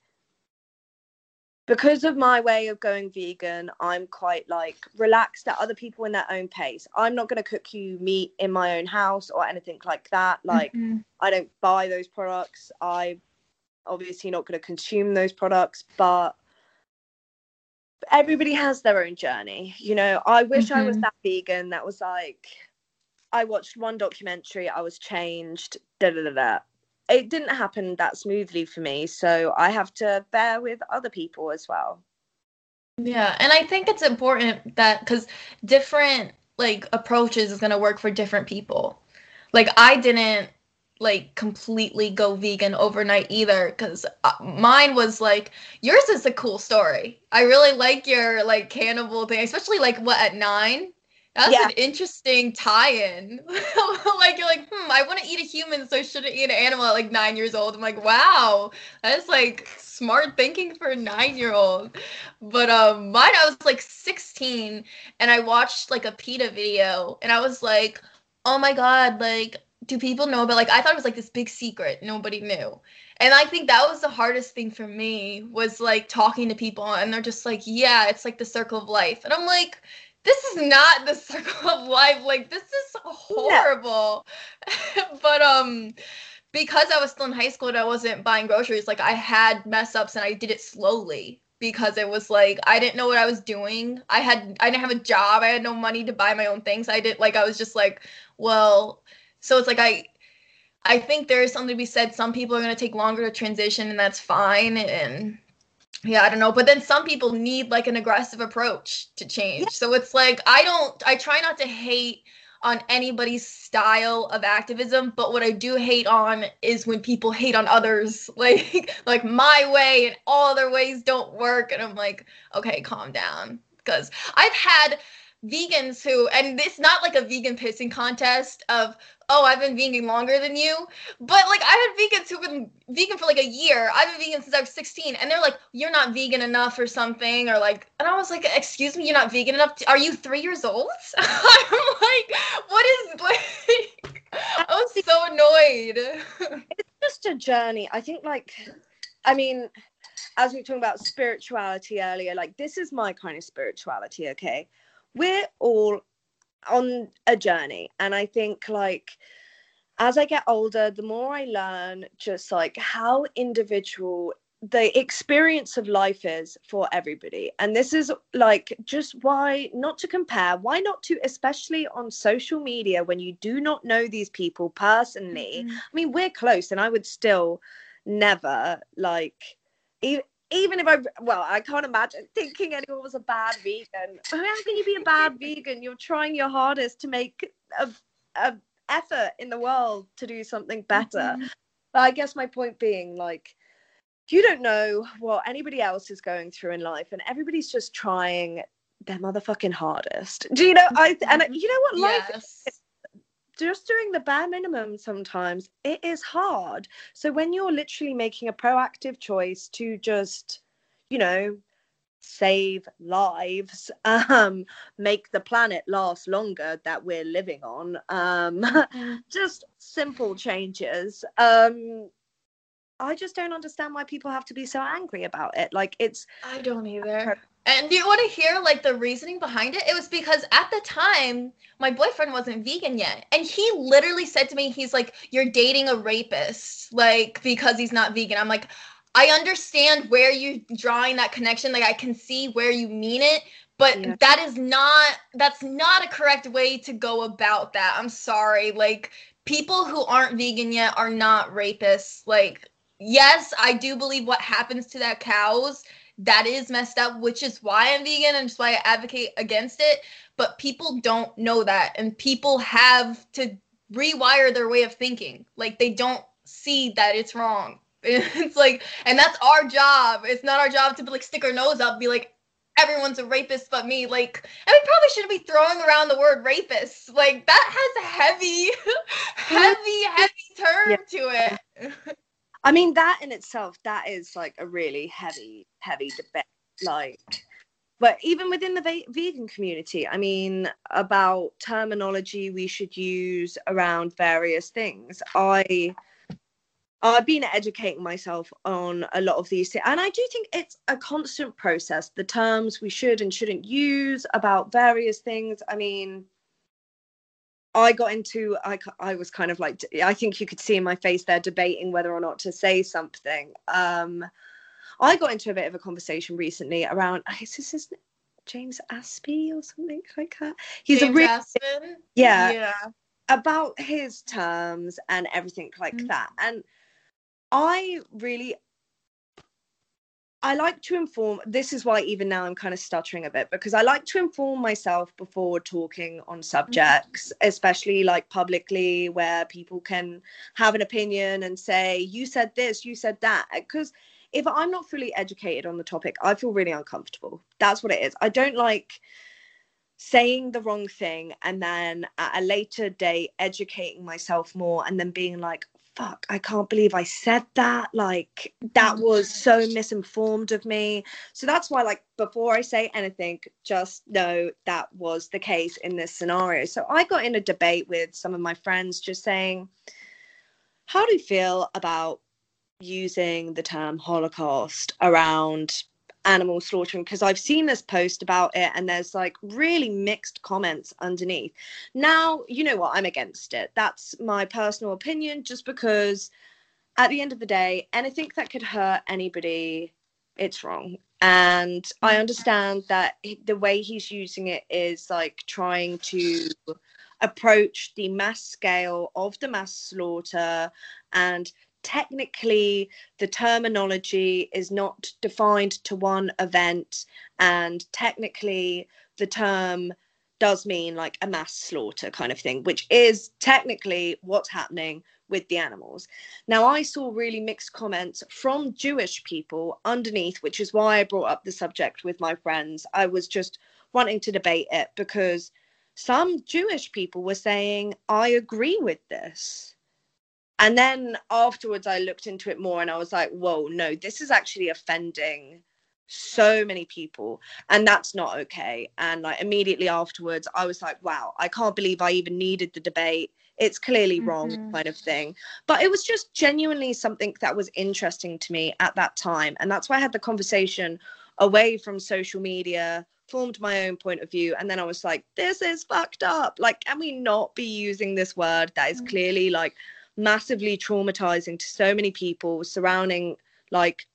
Speaker 2: because of my way of going vegan, I'm quite like relaxed at other people in their own pace. I'm not going to cook you meat in my own house or anything like that. Like, mm-hmm. I don't buy those products. I obviously not going to consume those products, but everybody has their own journey. You know, I wish mm-hmm. I was mm-hmm. that vegan that was like, I watched one documentary, I was changed, da da da da it didn't happen that smoothly for me so i have to bear with other people as well.
Speaker 1: Yeah and i think it's important that because different like approaches is going to work for different people. Like i didn't like completely go vegan overnight either because uh, mine was like yours is a cool story. I really like your like cannibal thing especially like what at nine that's yeah. an interesting tie-in. like you're like, hmm, I want to eat a human, so I shouldn't eat an animal at like nine years old. I'm like, wow, that's like smart thinking for a nine-year-old. But um, mine, I was like 16, and I watched like a PETA video, and I was like, oh my god, like, do people know about? Like, I thought it was like this big secret nobody knew. And I think that was the hardest thing for me was like talking to people, and they're just like, yeah, it's like the circle of life, and I'm like this is not the circle of life. Like this is horrible. but um because I was still in high school and I wasn't buying groceries, like I had mess ups and I did it slowly because it was like I didn't know what I was doing. I had I didn't have a job. I had no money to buy my own things. I did like I was just like, well, so it's like I I think there is something to be said. Some people are going to take longer to transition and that's fine and yeah i don't know but then some people need like an aggressive approach to change yeah. so it's like i don't i try not to hate on anybody's style of activism but what i do hate on is when people hate on others like like my way and all other ways don't work and i'm like okay calm down because i've had vegans who and it's not like a vegan pissing contest of oh i've been vegan longer than you but like i had vegans who've been vegan for like a year. I've been vegan since i was 16 and they're like you're not vegan enough or something or like and i was like excuse me you're not vegan enough? Are you three years old? I'm like what is like i was so annoyed.
Speaker 2: It's just a journey. I think like i mean as we were talking about spirituality earlier like this is my kind of spirituality okay we're all on a journey and i think like as i get older the more i learn just like how individual the experience of life is for everybody and this is like just why not to compare why not to especially on social media when you do not know these people personally mm-hmm. i mean we're close and i would still never like even if I, well, I can't imagine thinking anyone was a bad vegan. How can you be a bad vegan? You're trying your hardest to make a, a effort in the world to do something better. Mm-hmm. But I guess my point being, like, you don't know what anybody else is going through in life, and everybody's just trying their motherfucking hardest. Do you know? I and you know what life yes. is? Just doing the bare minimum sometimes it is hard so when you're literally making a proactive choice to just you know save lives um make the planet last longer that we're living on um mm. just simple changes um I just don't understand why people have to be so angry about it. Like it's
Speaker 1: I don't either. And do you want to hear like the reasoning behind it? It was because at the time my boyfriend wasn't vegan yet. And he literally said to me, he's like, You're dating a rapist, like because he's not vegan. I'm like, I understand where you're drawing that connection. Like I can see where you mean it, but yeah. that is not that's not a correct way to go about that. I'm sorry. Like people who aren't vegan yet are not rapists. Like yes, I do believe what happens to that cows that is messed up, which is why I'm vegan and just why I advocate against it. But people don't know that, and people have to rewire their way of thinking. Like they don't see that it's wrong. It's like, and that's our job. It's not our job to be like stick our nose up, be like, everyone's a rapist but me. Like, and we probably shouldn't be throwing around the word rapist. Like that has a heavy, heavy, heavy term yeah. to it.
Speaker 2: I mean, that in itself, that is like a really heavy, heavy debate. Like, but even within the va- vegan community, I mean, about terminology we should use around various things. I I've been educating myself on a lot of these things, and I do think it's a constant process. The terms we should and shouldn't use about various things. I mean, I got into I I was kind of like I think you could see in my face there debating whether or not to say something. Um, I got into a bit of a conversation recently around is this his James Aspey or something like that. He's James a really yeah, yeah about his terms and everything like mm-hmm. that. And I really I like to inform. This is why even now I'm kind of stuttering a bit because I like to inform myself before talking on subjects, mm-hmm. especially like publicly, where people can have an opinion and say, "You said this, you said that." Because if I'm not fully educated on the topic, I feel really uncomfortable. That's what it is. I don't like saying the wrong thing and then at a later date educating myself more and then being like fuck, I can't believe I said that. Like, that oh was so misinformed of me. So that's why, like, before I say anything, just know that was the case in this scenario. So I got in a debate with some of my friends just saying, how do you feel about using the term Holocaust around animal slaughtering because I've seen this post about it and there's like really mixed comments underneath. Now, you know what? I'm against it. That's my personal opinion just because at the end of the day, anything that could hurt anybody, it's wrong. And I understand that the way he's using it is like trying to approach the mass scale of the mass slaughter and technically the terminology is not defined to one event and technically the term does mean like a mass slaughter kind of thing which is technically what's happening with the animals. Now i saw really mixed comments from jewish people underneath which is why i brought up the subject with my friends. I was just wanting to debate it because some jewish people were saying i agree with this and then afterwards, I looked into it more and I was like, whoa, no, this is actually offending so many people. And that's not okay. And like immediately afterwards i was like wow i can't believe i even needed the debate. It's clearly wrong mm-hmm. kind of thing. But it was just genuinely something that was interesting to me at that time. And that's why i had the conversation away from social media formed my own point of view. And then i was like this is fucked up. Like can we not be using this word that is mm-hmm. clearly like massively traumatizing to so many people surrounding like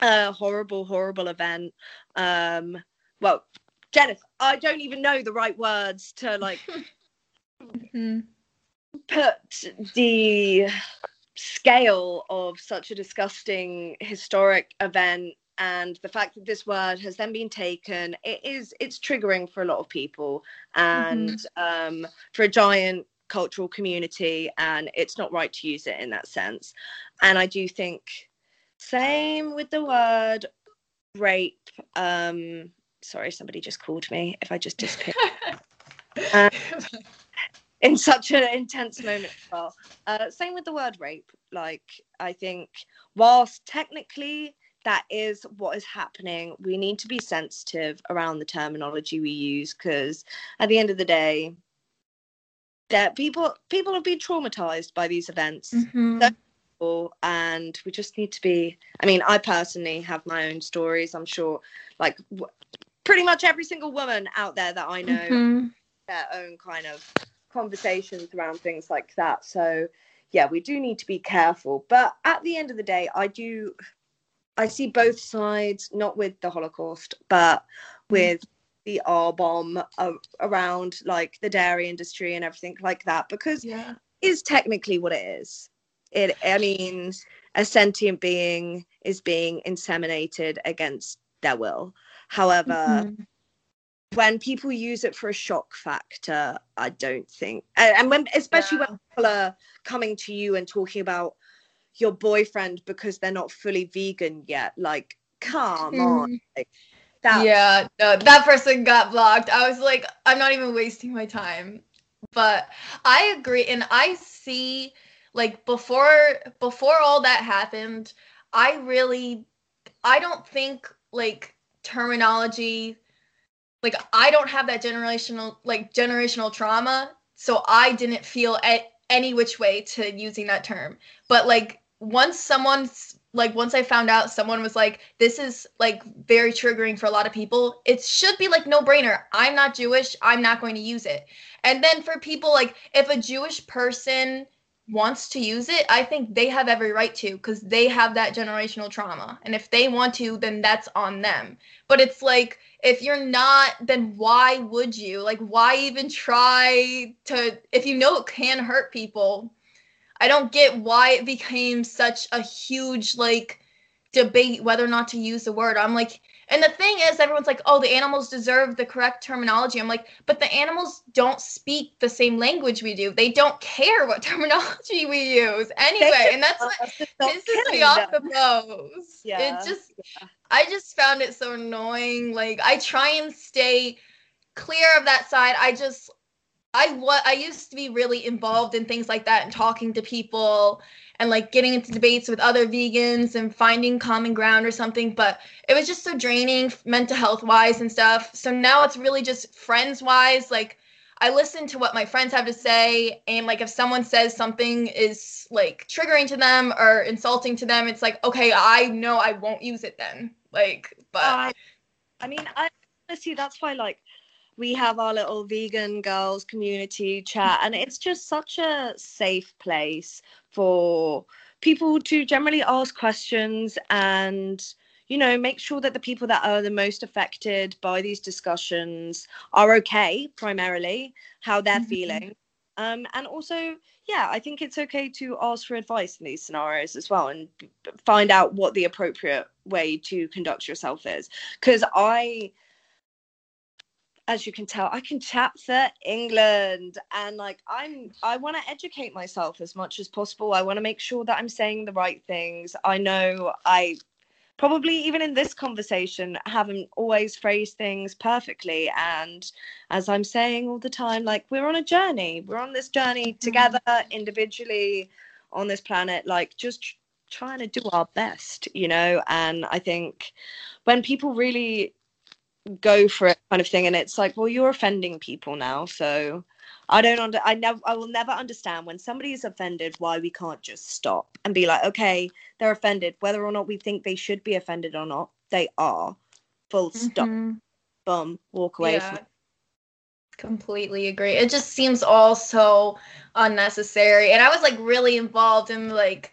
Speaker 2: a horrible, horrible event. Um, well, Jennifer, I don't even know the right words to like mm-hmm. put the scale of such a disgusting historic event and the fact that this word has then been taken it is it's triggering for a lot of people and mm-hmm. um, for a giant cultural community and it's not right to use it in that sense. And i do think same with the word rape um sorry somebody just called me if i just disappear um, in such an intense moment as well. Uh, same with the word rape. Like i think whilst technically that is what is happening we need to be sensitive around the terminology we use because at the end of the day that people people have been traumatized by these events
Speaker 1: mm-hmm.
Speaker 2: and we just need to be i mean i personally have my own stories i'm sure like w- pretty much every single woman out there that i know mm-hmm. their own kind of conversations around things like that so yeah we do need to be careful but at the end of the day i do i see both sides not with the holocaust but mm. with the R bomb uh, around like the dairy industry and everything like that because
Speaker 1: yeah.
Speaker 2: is technically what it is. It I mean a sentient being is being inseminated against their will. However, mm-hmm. when people use it for a shock factor, I don't think and when especially yeah. when people are coming to you and talking about your boyfriend because they're not fully vegan yet, like come mm. on. Like,
Speaker 1: yeah, no, that person got blocked. I was like, I'm not even wasting my time. But I agree, and I see like before before all that happened, I really I don't think like terminology like I don't have that generational like generational trauma, so I didn't feel at any which way to using that term. But like once someone's like once I found out someone was like, this is like very triggering for a lot of people, it should be like no brainer. I'm not Jewish. I'm not going to use it. And then for people like, if a Jewish person wants to use it, I think they have every right to because they have that generational trauma. And if they want to, then that's on them. But it's like, if you're not, then why would you? Like, why even try to, if you know it can hurt people? I don't get why it became such a huge like debate whether or not to use the word. I'm like, and the thing is, everyone's like, oh, the animals deserve the correct terminology. I'm like, but the animals don't speak the same language we do. They don't care what terminology we use anyway. And that's what pisses me off the most. Yeah. It just, yeah. I just found it so annoying. Like, I try and stay clear of that side. I just, I what I used to be really involved in things like that and talking to people and like getting into debates with other vegans and finding common ground or something, but it was just so draining mental health wise and stuff. So now it's really just friends wise like I listen to what my friends have to say and like if someone says something is like triggering to them or insulting to them, it's like okay, I know I won't use it then. Like but uh,
Speaker 2: I mean, I see that's why like we have our little vegan girls community chat and it's just such a safe place for people to generally ask questions and you know make sure that the people that are the most affected by these discussions are okay primarily how they're mm-hmm. feeling um, and also yeah i think it's okay to ask for advice in these scenarios as well and find out what the appropriate way to conduct yourself is because i as you can tell, I can chat for England and like I'm I want to educate myself as much as possible. I want to make sure that I'm saying the right things. I know I probably even in this conversation haven't always phrased things perfectly and as I'm saying all the time like we're on a journey. We're on this journey mm-hmm. together individually on this planet like just trying to do our best, you know, and I think when people really go for it kind of thing. And it's like well you're offending people now. So i don't under i never i will never understand when somebody is offended why we can't just stop and be like okay they're offended whether or not we think they should be offended or not they are. Full stop. Mm-hmm. boom walk away yeah. from
Speaker 1: completely agree. It just seems all so unnecessary. And i was like really involved in like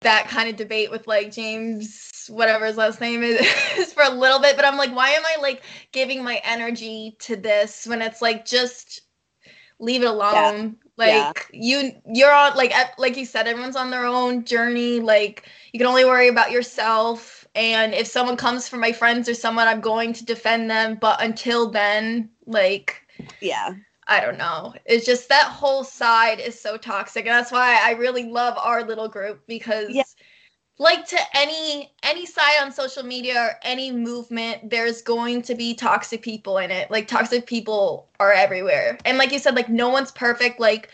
Speaker 1: that kind of debate with like James, whatever his last name is, for a little bit. But I'm like, why am I like giving my energy to this when it's like just leave it alone? Like yeah. you you're on like like you said everyone's on their own journey. Like you can only worry about yourself and if someone comes for my friends or someone I'm going to defend them, but until then like
Speaker 2: yeah.
Speaker 1: I don't know. It's just that whole side is so toxic and that's why I really love our little group because yeah. like to any any side on social media or any movement there's going to be toxic people in it. Like toxic people are everywhere. And like you said like no one's perfect. Like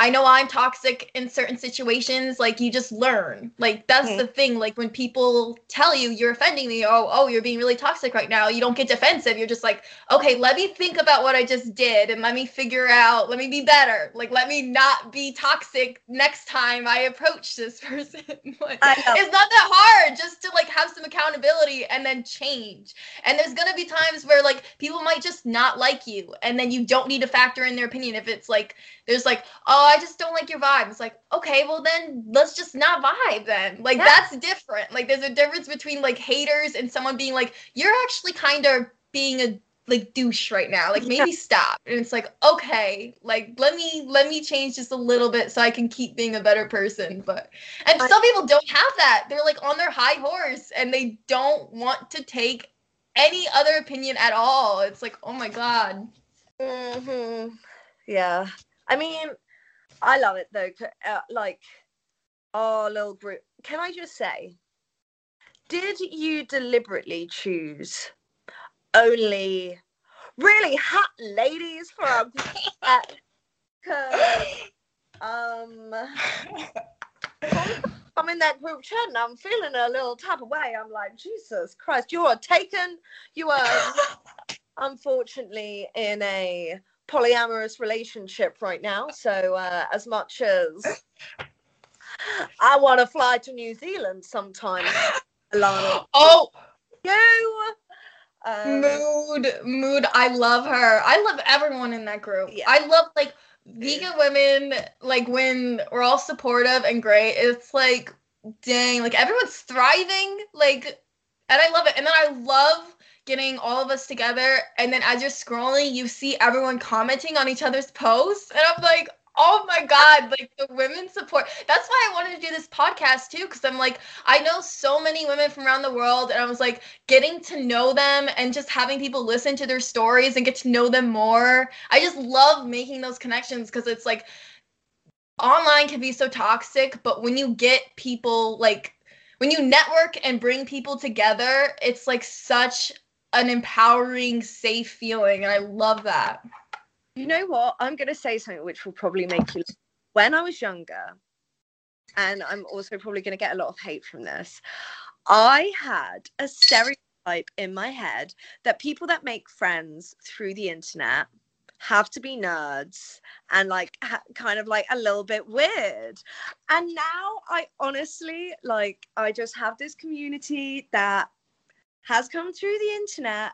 Speaker 1: I know I'm toxic in certain situations. Like you just learn. Like that's mm-hmm. the thing. Like when people tell you you're offending me, oh, oh, you're being really toxic right now. You don't get defensive. You're just like, okay, let me think about what I just did and let me figure out. Let me be better. Like let me not be toxic next time I approach this person. like, it's not that hard. Just to like have some accountability and then change. And there's gonna be times where like people might just not like you, and then you don't need to factor in their opinion if it's like there's like, oh, I just don't like your vibe. It's like, okay, well then let's just not vibe then. Like yeah. that's different. Like there's a difference between like haters and someone being like, you're actually kind of being a like douche right now. Like maybe yeah. stop. And it's like, okay, like let me let me change just a little bit so I can keep being a better person. But and I, some people don't have that. They're like on their high horse and they don't want to take any other opinion at all. It's like, oh my god.
Speaker 2: Mhm. Yeah. I mean, I love it though. Uh, like our little group. Can I just say, did you deliberately choose only really hot ladies for our Because um, I'm in that group chat and I'm feeling a little type of way. I'm like, Jesus Christ, you are taken. You are unfortunately in a polyamorous relationship right now. So uh, as much as I want to fly to New Zealand sometime,
Speaker 1: Alana. Oh,
Speaker 2: you.
Speaker 1: Um, mood, mood. I love her. I love everyone in that group. Yeah. I love like vegan women. Like when we're all supportive and great. It's like, dang, like everyone's thriving. Like, and I love it. And then I love getting all of us together. And then as you're scrolling you see everyone commenting on each other's posts. And i'm like oh my god like the women support. That's why i wanted to do this podcast too because i'm like i know so many women from around the world and i was like getting to know them and just having people listen to their stories and get to know them more. I just love making those connections because it's like online can be so toxic but when you get people like when you network and bring people together it's like such an empowering, safe feeling, and I love that.
Speaker 2: You know what? I'm going to say something which will probably make you. When I was younger, and I'm also probably going to get a lot of hate from this, I had a stereotype in my head that people that make friends through the internet have to be nerds and like ha- kind of like a little bit weird. And now I honestly like I just have this community that has come through the internet.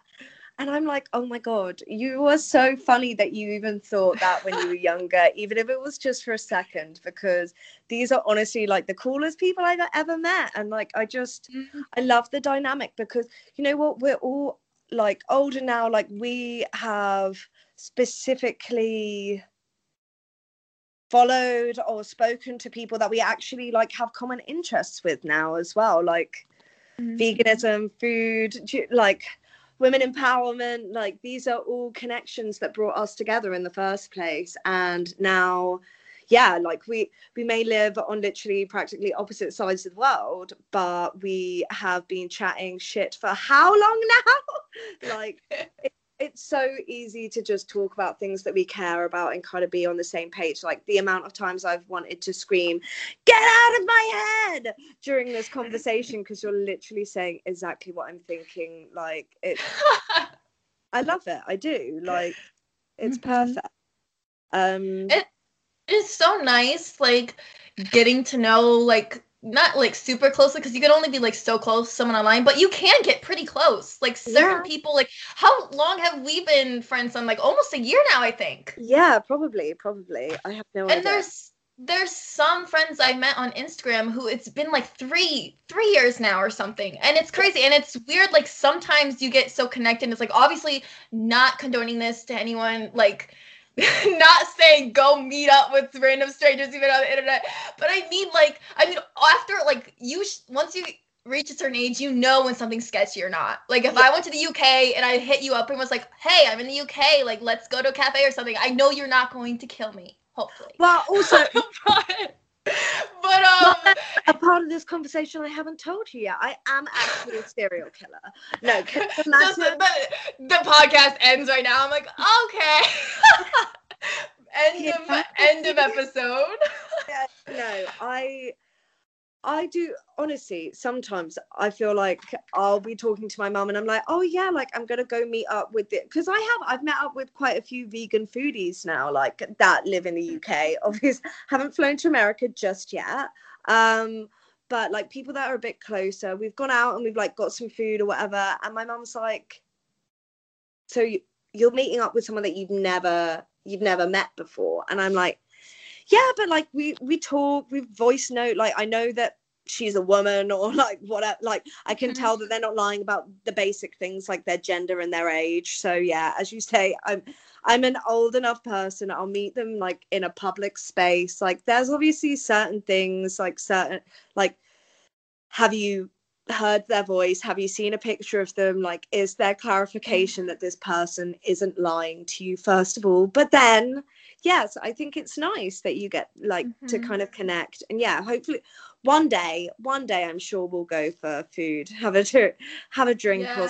Speaker 2: And I'm like, oh my God, you were so funny that you even thought that when you were younger, even if it was just for a second, because these are honestly like the coolest people I've ever met. And like, I just, mm-hmm. I love the dynamic because you know what? We're all like older now. Like, we have specifically followed or spoken to people that we actually like have common interests with now as well. Like, mm-hmm. veganism, food, like women empowerment. Like these are all connections that brought us together in the first place. And now, yeah, like we we may live on literally practically opposite sides of the world, but we have been chatting shit for how long now? like it's so easy to just talk about things that we care about and kind of be on the same page. Like the amount of times I've wanted to scream, get out of my head during this conversation because you're literally saying exactly what I'm thinking. Like it, I love it. I do. Like it's mm-hmm. perfect. Um,
Speaker 1: it is so nice, like getting to know like not like super closely because you can only be like so close to someone online, but you can get pretty close. Like certain yeah. people, like how long have we been friends on? Like almost a year now, I think.
Speaker 2: Yeah, probably, probably. I have no and
Speaker 1: idea. And there's there's some friends I met on Instagram who it's been like three three years now or something, and it's crazy and it's weird. Like sometimes you get so connected. It's like obviously not condoning this to anyone. Like not saying go meet up with random strangers even on the internet, but I mean like I mean after like you sh- once you reach a certain age, you know when something's sketchy or not. Like if yeah. I went to the UK and I hit you up and was like, "Hey, I'm in the UK. Like let's go to a cafe or something." I know you're not going to kill me. Hopefully.
Speaker 2: Well, also.
Speaker 1: but um,
Speaker 2: a part of this conversation I haven't told you yet. I am actually a serial killer. No,
Speaker 1: the, the, the, podcast ends right now. I'm like, okay. end yeah. of end of episode.
Speaker 2: yeah, no, I I do honestly sometimes I feel like I'll be talking to my mum and I'm like, oh yeah, like I'm gonna go meet up with it because I have I've met up with quite a few vegan foodies now, like that live in the UK. Obviously, haven't flown to America just yet. Um, but like people that are a bit closer, we've gone out and we've like got some food or whatever, and my mum's like, so you, you're meeting up with someone that you've never you've never met before, and I'm like yeah but like we we talk we voice note like i know that she's a woman or like whatever like i can mm-hmm. tell that they're not lying about the basic things like their gender and their age. So yeah as you say i'm i'm an old enough person. I'll meet them like in a public space. Like there's obviously certain things like certain like have you heard their voice? Have you seen a picture of them? Like is there clarification mm-hmm. that this person isn't lying to you first of all? But then yes i think it's nice that you get like mm-hmm. to kind of connect and yeah hopefully one day one day i'm sure we'll go for food have a have a drink yeah. or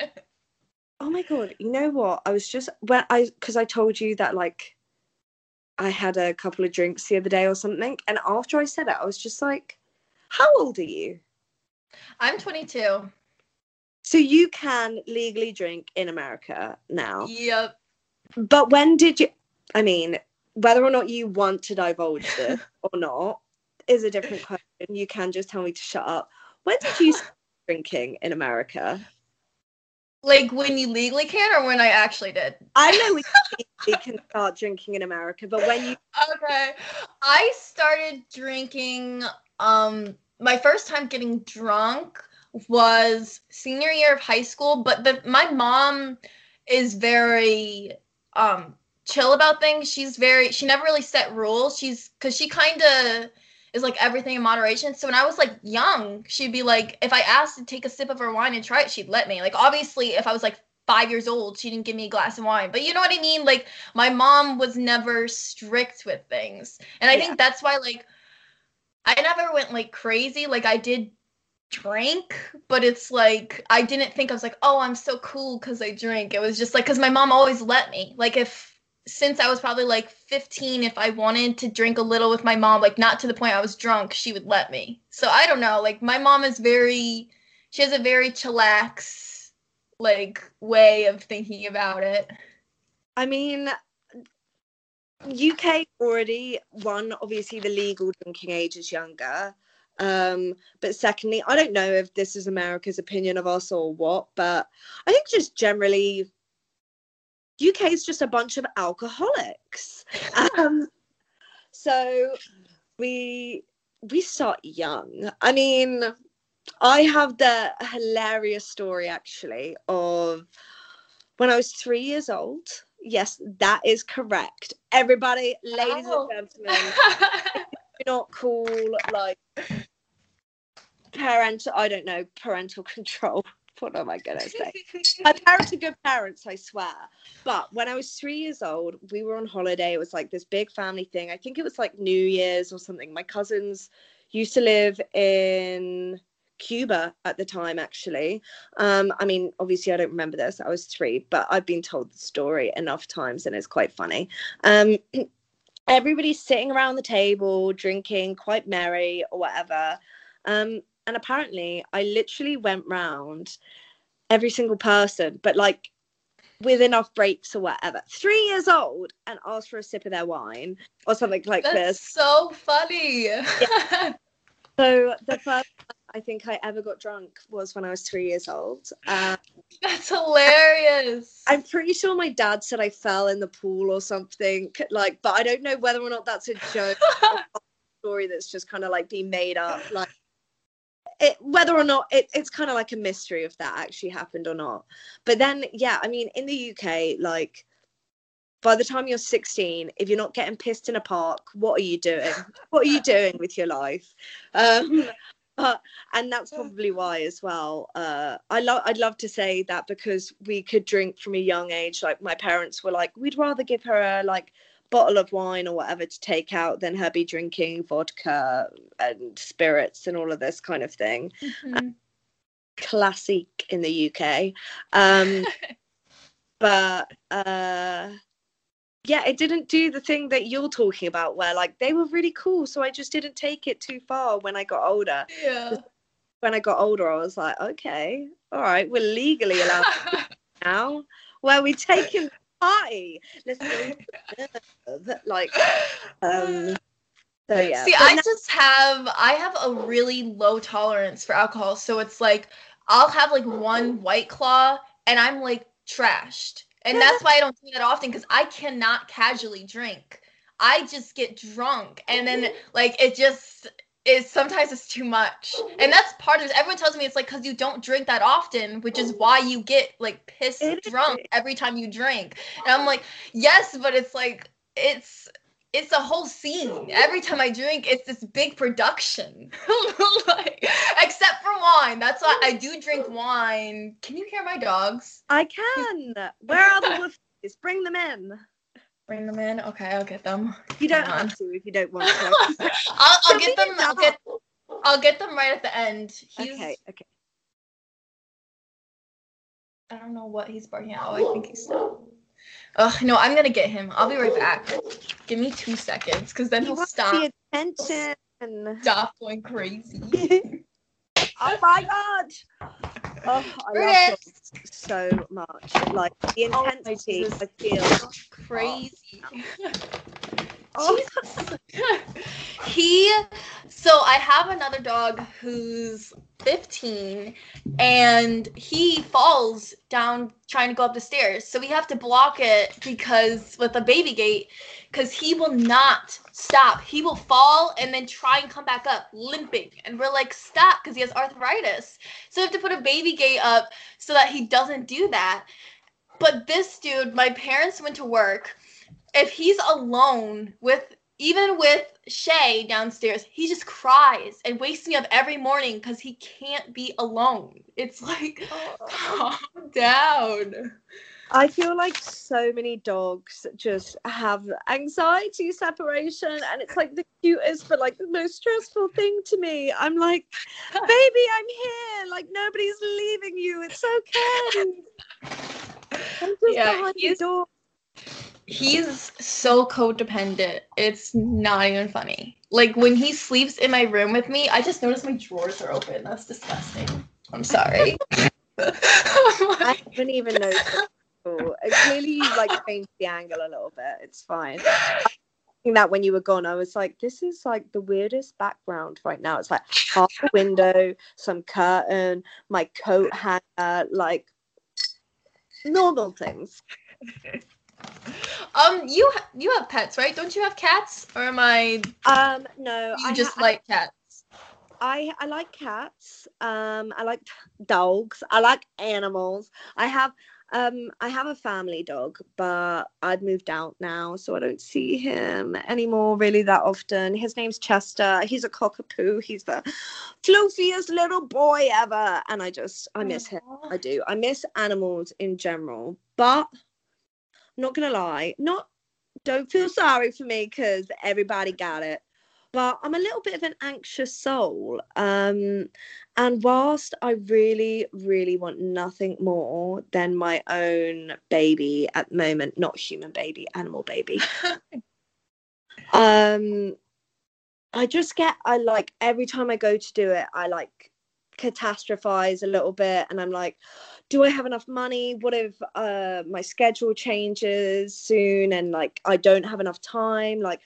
Speaker 2: oh my god you know what? I was just when i because i told you that like i had a couple of drinks the other day or something and after i said it i was just like how old are you?
Speaker 1: I'm 22
Speaker 2: so you can legally drink in america now.
Speaker 1: Yep
Speaker 2: but when did you I mean, whether or not you want to divulge this or not is a different question. You can just tell me to shut up. When did you start drinking in America?
Speaker 1: Like when you legally can, or when I actually did?
Speaker 2: I know we can start drinking in America, but when you
Speaker 1: okay, I started drinking. Um, my first time getting drunk was senior year of high school, but the my mom is very um chill about things. She's very she never really set rules. She's cuz she kind of is like everything in moderation. So when I was like young, she'd be like if I asked to take a sip of her wine and try it, she'd let me. Like obviously if I was like 5 years old, she didn't give me a glass of wine. But you know what I mean? Like my mom was never strict with things. And I yeah. think that's why like I never went like crazy. Like I did drink, but it's like I didn't think I was like, oh, I'm so cool because I drink. It was just like because my mom always let me. Like if since I was probably like 15, if I wanted to drink a little with my mom, like not to the point I was drunk, she would let me. So I don't know. Like my mom is very, she has a very chillax, like way of thinking about it.
Speaker 2: I mean, UK already one obviously the legal drinking age is younger. Um, but secondly, I don't know if this is America's opinion of us or what, but I think just generally UK is just a bunch of alcoholics. Um, so we we start young. I mean, I have the hilarious story actually of when I was three years old. Yes, that is correct. Everybody, ladies oh. and gentlemen, not cool like parental. I don't know parental control what am I gonna say? My parents are good parents, I swear. But when I was three years old, we were on holiday. It was like this big family thing. I think it was like New Year's or something. My cousins used to live in Cuba at the time, actually. Um, I mean, obviously, I don't remember this. I was three, but I've been told the story enough times and it's quite funny. Um, everybody's sitting around the table, drinking, quite merry or whatever. Um, and apparently I literally went round every single person, but like with enough breaks or whatever. Three years old and asked for a sip of their wine or something like
Speaker 1: That's
Speaker 2: this.
Speaker 1: So funny. Yeah.
Speaker 2: so the first I think I ever got drunk was when I was three years old. Um,
Speaker 1: that's hilarious.
Speaker 2: I'm pretty sure my dad said I fell in the pool or something. Like, but I don't know whether or not that's a joke story that's just kind of like being made up. Like, it, whether or not it, it's kind of like a mystery if that actually happened or not. But then, yeah, I mean, in the UK, like by the time you're 16 if you're not getting pissed in a park what are you doing? What are you doing with your life? Um uh, and that's probably why as well uh i love i'd love to say that because we could drink from a young age like my parents were like we'd rather give her a like bottle of wine or whatever to take out than her be drinking vodka and spirits and all of this kind of thing
Speaker 1: Mm-hmm.
Speaker 2: classic in the uk um but uh yeah it didn't do the thing that you're talking about where like they were really cool so i just didn't take it too far when i got older
Speaker 1: yeah.
Speaker 2: when i got older i was like okay all right we're legally allowed now where we taking party let's go like um so yeah
Speaker 1: See,
Speaker 2: But
Speaker 1: I
Speaker 2: now-
Speaker 1: just have I have a really low tolerance for alcohol, so it's like I'll have like one white claw and I'm like trashed. And that's why I don't do that often because I cannot casually drink. I just get drunk and then like it just is sometimes it's too much. And that's part of it. Everyone tells me it's like because you don't drink that often, which is why you get like pissed drunk every time you drink. And I'm like, yes, but it's like it's it's a whole scene. Every time I drink, it's this big production. like, except for wine. That's why I do drink wine. Can you hear my dogs?
Speaker 2: i can where are the wolfies bring them in
Speaker 1: Bring them in. Okay, I'll get them.
Speaker 2: you don't
Speaker 1: Hang on.
Speaker 2: have to if you don't want to
Speaker 1: I'll, I'll get them. I'll get. I'll get them right at the end. He's,
Speaker 2: okay okay
Speaker 1: I don't know what he's barking at. Oh, I think he's. Ugh, no, I'm gonna get him. I'll be right back. Give me two seconds, because then
Speaker 2: He
Speaker 1: he'll stop.
Speaker 2: the attention
Speaker 1: Stop going crazy.
Speaker 2: oh my god. Oh i love
Speaker 1: it
Speaker 2: dogs so much. Like the
Speaker 1: Oh
Speaker 2: intensity
Speaker 1: Jesus.
Speaker 2: i feel.
Speaker 1: crazy.
Speaker 2: oh,
Speaker 1: he so I have another dog who's 15 and he falls down trying to go up the stairs. So we have to block it because with a baby gate cuz he will not stop. He will fall and then try and come back up limping. And we're like stop cuz he has arthritis. So we have to put a baby gate up so that he doesn't do that. But this dude, my parents went to work if he's alone with even with Shay downstairs, he just cries and wakes me up every morning because he can't be alone. It's like oh. calm down.
Speaker 2: I feel like so many dogs just have anxiety separation, and it's like the cutest but like the most stressful thing to me. I'm like, baby, I'm here. Like nobody's leaving you. It's okay. I'm just
Speaker 1: Yeah,
Speaker 2: behind the door.
Speaker 1: He's so codependent. It's not even funny. Like when he sleeps in my room with me, I just notice my drawers are open. That's disgusting. I'm sorry.
Speaker 2: I haven't even noticed. Cool. Clearly, you like changed the angle a little bit. It's fine. That when you were gone, I was like, this is like the weirdest background right now. It's like half a window, some curtain, my coat hanger, like normal things.
Speaker 1: Um, you ha- you have pets, right? Don't you have cats? Or am I?
Speaker 2: Um, no,
Speaker 1: You
Speaker 2: I
Speaker 1: just
Speaker 2: ha-
Speaker 1: like cats?
Speaker 2: I I like cats. Um, I like dogs. I like animals. I have um I have a family dog, but I've moved out now, so I don't see him anymore really that often. His name's Chester. He's a cockapoo. He's the floofiest little boy ever, and I just I miss him. I do. I miss animals in general, but not gonna lie. Not don't feel sorry for me because everybody got it. But I'm a little bit of an anxious soul. Um, and whilst I really, really want nothing more than my own baby at the moment, not human baby, animal baby. um, I just get, I like every time I go to do it, I like catastrophize a little bit and I'm like, do I have enough money? What if uh, my schedule changes soon and like I don't have enough time? Like,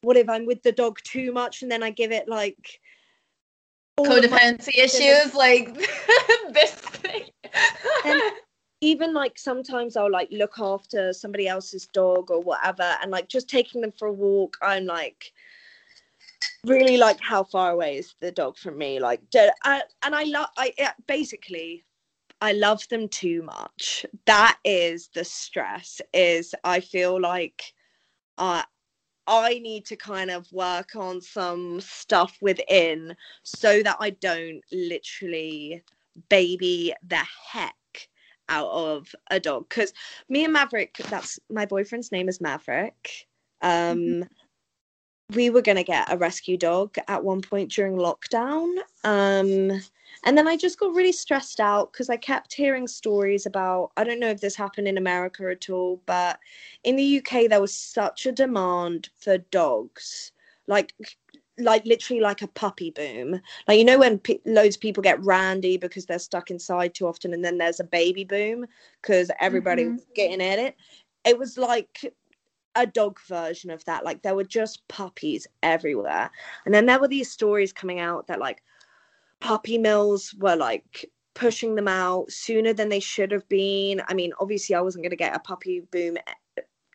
Speaker 2: what if I'm with the dog too much and then I give it like
Speaker 1: Codependency issues, like this thing.
Speaker 2: And- even like sometimes I'll like look after somebody else's dog or whatever and like just taking them for a walk, I'm like really like how far away is the dog from me like I, and i love i yeah, basically I love them too much. That is the stress. Is I feel like uh, I need to kind of work on some stuff within so that I don't literally baby the heck out of a dog. Because me and Maverick, that's my boyfriend's name is Maverick. Um, mm-hmm we were going to get a rescue dog at one point during lockdown. Um, and then I just got really stressed out because I kept hearing stories about, I don't know if this happened in America at all, but in the UK, there was such a demand for dogs. Like, like literally like a puppy boom like you know when loads of people get randy because they're stuck inside too often and then there's a baby boom because everybody mm-hmm. was getting at it it was like a dog version of that. Like there were just puppies everywhere. And then there were these stories coming out that like puppy mills were like pushing them out sooner than they should have been. I mean, obviously I wasn't going to get a puppy boom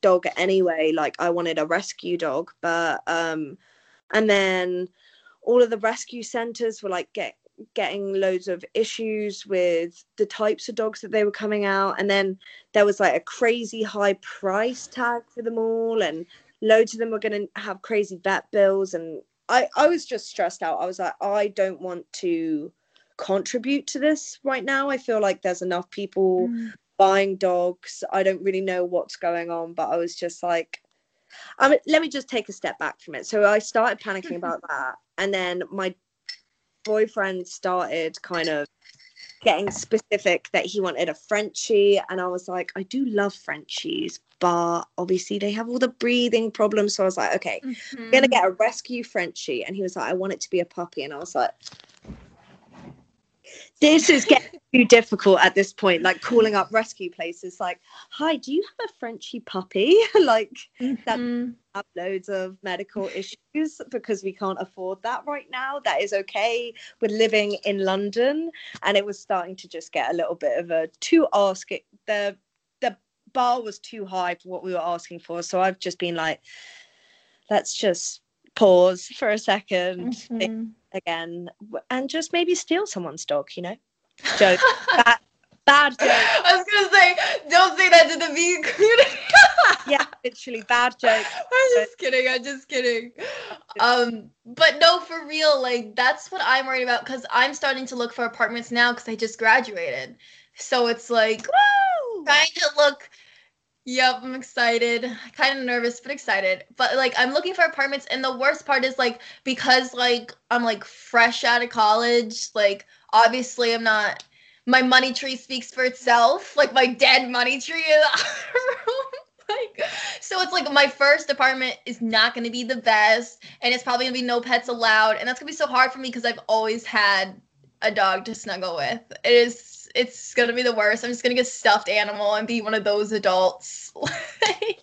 Speaker 2: dog anyway. Like I wanted a rescue dog, but um and then all of the rescue centers were like get getting loads of issues with the types of dogs that they were coming out and then there was like a crazy high price tag for them all and loads of them were going to have crazy vet bills and I, I was just stressed out. I was like i don't want to contribute to this right now. I feel like there's enough people mm. buying dogs. I don't really know what's going on but i was just like um, let me just take a step back from it. So i started panicking about that. And then my boyfriend started kind of getting specific that he wanted a Frenchie. And I was like, I do love Frenchies, but obviously they have all the breathing problems. So I was like, okay, mm-hmm. I'm going to get a rescue Frenchie. And he was like, I want it to be a puppy. And I was like, this is getting too difficult at this point. Like calling up rescue places, like, "Hi, do you have a Frenchie puppy?" like mm-hmm. that have loads of medical issues because we can't afford that right now. That is okay. We're living in London, and it was starting to just get a little bit of a too ask it. The bar was too high for what we were asking for, so I've just been like, let's just pause for a 2nd mm-hmm. again and just maybe steal someone's dog you know? Joke. Bad, bad joke.
Speaker 1: i was gonna say don't say that to the vegan community.
Speaker 2: Yeah literally bad joke.
Speaker 1: I'm just kidding i'm just kidding. Um but no for real like that's what i'm worried about because i'm starting to look for apartments now because i just graduated. So it's like Woo! Trying to look Yep, I'm excited. Kind of nervous, but excited. But like I'm looking for apartments and the worst part is like because like I'm like fresh out of college, like obviously I'm not my money tree speaks for itself. Like my dead money tree in room. like so it's like my first apartment is not going to be the best and it's probably going to be no pets allowed and that's going to be so hard for me because I've always had a dog to snuggle with. It is it's gonna be the worst. I'm just gonna get stuffed animal and be one of those adults. like,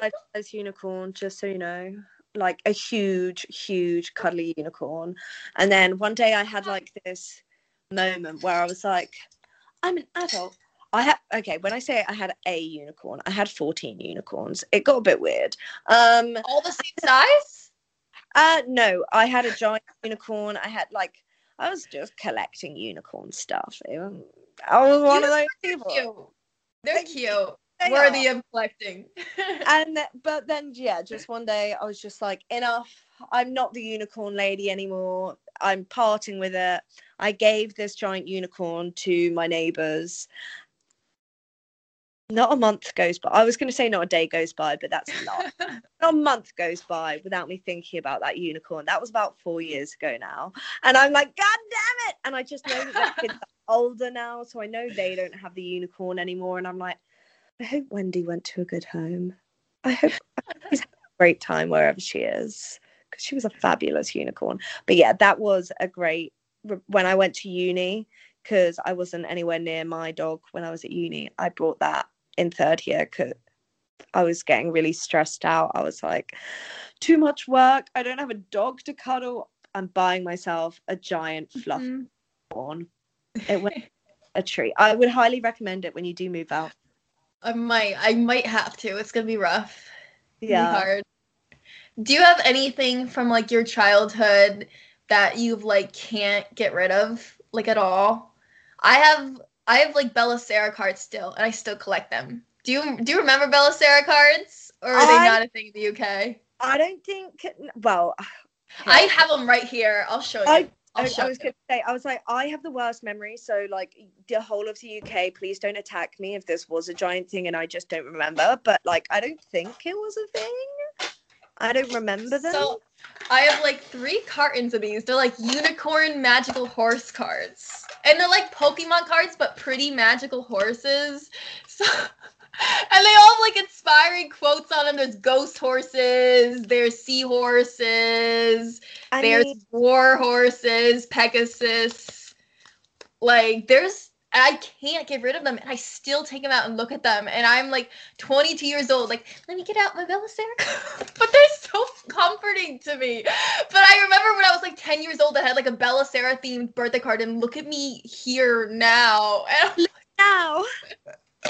Speaker 2: like, as unicorn, just so you know, like a huge, huge cuddly unicorn. And then one day I had like this moment where I was like, I'm an adult. I had okay. When I say I had a unicorn, I had fourteen unicorns. It got a bit weird. Um,
Speaker 1: all the same size?
Speaker 2: Uh, no. I had a giant unicorn. I had like I was just collecting unicorn stuff. I was one of those people.
Speaker 1: Cute. They're cute. They worthy are. of collecting.
Speaker 2: and but then yeah, just one day I was just like, enough. I'm not the unicorn lady anymore. I'm parting with it. I gave this giant unicorn to my neighbors not a month goes by. I was going to say not a day goes by, but that's not. not a month goes by without me thinking about that unicorn. That was about four years ago now, and I'm like, God damn it! And I just know that kids are older now, so I know they don't have the unicorn anymore. And I'm like, I hope Wendy went to a good home. I hope she's had a great time wherever she is because she was a fabulous unicorn. But yeah, that was a great. When I went to uni, because I wasn't anywhere near my dog when I was at uni, I brought that in third year because I was getting really stressed out. I was like, too much work. I don't have a dog to cuddle. I'm buying myself a giant fluff mm-hmm. It went a treat. I would highly recommend it when you do move out.
Speaker 1: I might. I might have to. It's gonna be rough. Yeah. Hard. Do you have anything from like your childhood that you've like can't get rid of like at all? I have I have like Bella Sara cards still, and I still collect them. Do you do you remember Bella Sara cards, or are they not a thing in the UK?
Speaker 2: I don't think. Well,
Speaker 1: I have them right here. I'll show you.
Speaker 2: I-
Speaker 1: I'll
Speaker 2: I, was going to say, I was like, I have the worst memory. So, like, the whole of the UK, please don't attack me if this was a giant thing and I just don't remember. But, like, I don't think it was a thing. I don't remember them.
Speaker 1: So I have like three cartons of these. They're like unicorn magical horse cards. And they're like Pokemon cards, but pretty magical horses. So and they all have like inspiring quotes on them. There's ghost horses, there's seahorses,
Speaker 2: I
Speaker 1: there's
Speaker 2: mean,
Speaker 1: war horses, Pegasus. Like there's I can't get rid of them and I still take them out and look at them and I'm like 22 years old like let me get out my Belisarica but they're so comforting to me but I remember when I was like 10 years old I had like a Bella Sara themed birthday card and look at me here now and I'm
Speaker 2: now.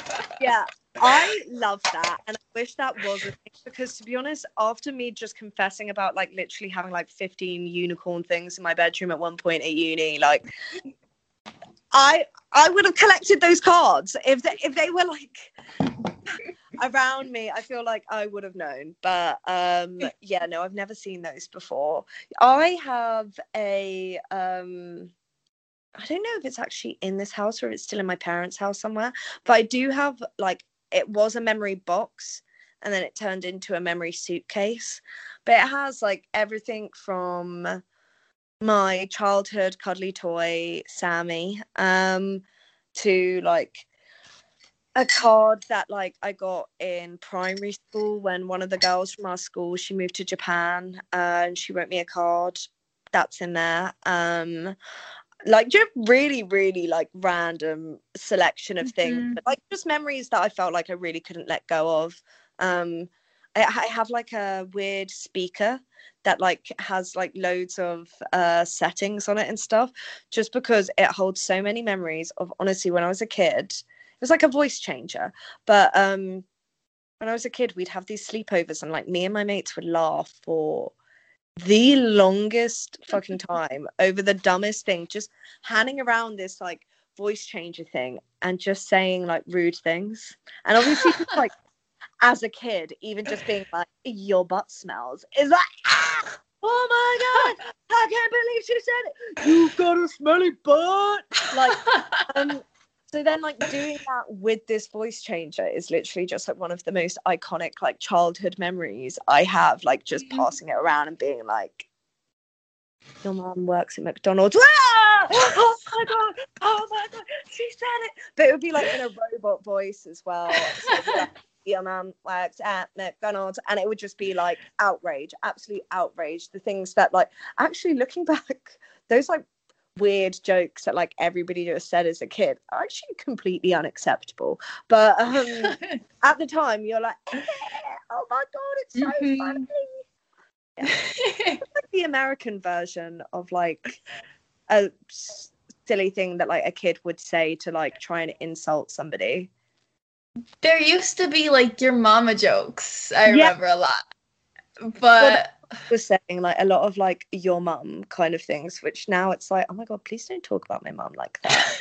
Speaker 2: yeah, I love that. And I wish that was a thing because, to be honest, after me just confessing about like literally having like 15 unicorn things in my bedroom at one point at uni, like, I I would have collected those cards if they if they were like around me. I feel like I would have known, but um, yeah, no, I've never seen those before. I have a um, I don't know if it's actually in this house or if it's still in my parents' house somewhere, but I do have like it was a memory box and then it turned into a memory suitcase. But it has like everything from my childhood cuddly toy, Sammy, um, to like a card that like I got in primary school when one of the girls from our school she moved to Japan uh, and she wrote me a card. That's in there. Um, like just really, really like random selection of things,
Speaker 1: Mhm.
Speaker 2: but like just memories that I felt like I really couldn't let go of. Um, I, I have like a weird speaker that like has like loads of uh settings on it and stuff just because it holds so many memories of honestly when I was a kid it was like a voice changer but um when I was a kid we'd have these sleepovers and like me and my mates would laugh for the longest fucking time over the dumbest thing just handing around this like voice changer thing and just saying like rude things. And obviously like as a kid even just being like your butt smells is like ah! oh my god i can't believe she said it you've got a smelly butt like um so then like doing that with this voice changer is literally just like one of the most iconic like childhood memories i have like just
Speaker 1: Mhm.
Speaker 2: passing it around and being like your mom works at mcdonald's Ah! oh my god oh my god she said it but it would be like in a robot voice as well So like, your mom works at mcdonald's and it would just be like outrage absolute outrage the things that like actually looking back those like weird jokes that like everybody just said as a kid are actually completely unacceptable. But um at the time you're like, "Eh, oh my god, it's so
Speaker 1: Mhm.
Speaker 2: funny. It's like the American version of like a silly thing that like a kid would say to like try and insult somebody.
Speaker 1: There used to be like your mama jokes. I
Speaker 2: Yeah.
Speaker 1: remember a lot. But
Speaker 2: Was saying like a lot of like your mum kind of things, which now it's like, oh my god, please don't talk about my mum like that.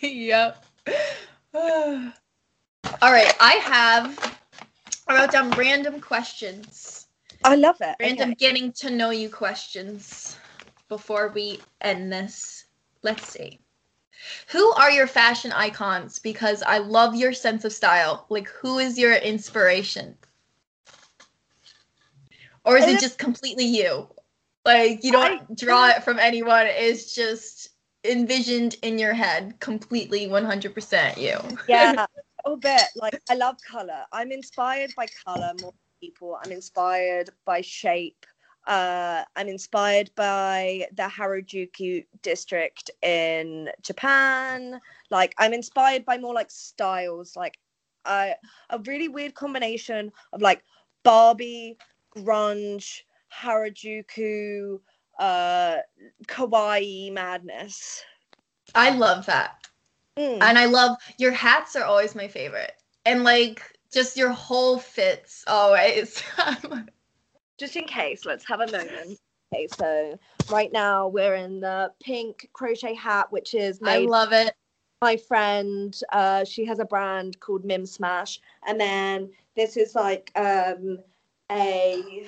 Speaker 1: yep. All right, I have I wrote down random questions.
Speaker 2: I love it.
Speaker 1: Random
Speaker 2: Okay.
Speaker 1: getting to know you questions before we end this. Let's see. Who are your fashion icons? Because I love your sense of style. Like, who is your inspiration? Or is it just completely you? Like, you don't draw it from anyone. It's just envisioned in your head, completely 100% you.
Speaker 2: yeah a little bit like i love color i'm inspired by color more than people i'm inspired by shape uh, i'm inspired by the harajuku district in japan like i'm inspired by more like styles like uh, a really weird combination of like barbie grunge harajuku uh kawaii madness
Speaker 1: I love that.
Speaker 2: Mm.
Speaker 1: And I love your hats are always my favorite. And like just your whole fits always.
Speaker 2: just in case let's have a moment Okay, so right now we're in the pink crochet hat, which is
Speaker 1: I love it.
Speaker 2: my friend. Uh, she has a brand called Mim Smash, and then this is like um a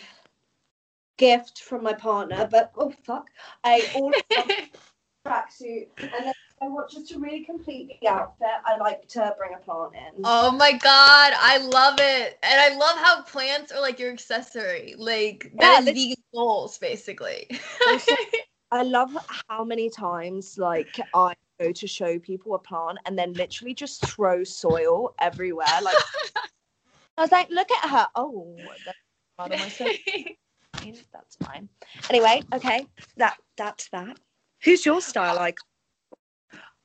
Speaker 2: gift from my partner. But oh fuck, I all tracksuit, and then I want just to really complete the outfit. I like to bring a plant in.
Speaker 1: Oh my god, I love it. And I love how plants are like your accessory. Like that
Speaker 2: Yeah,
Speaker 1: is
Speaker 2: lit-
Speaker 1: vegan goals basically.
Speaker 2: Also- I love how many times like I go to show people a plant and then literally just throw soil everywhere. Like I was like, look at her. Oh, that's part of my soil. That's fine. Anyway, okay, that that's that. Who's your style like?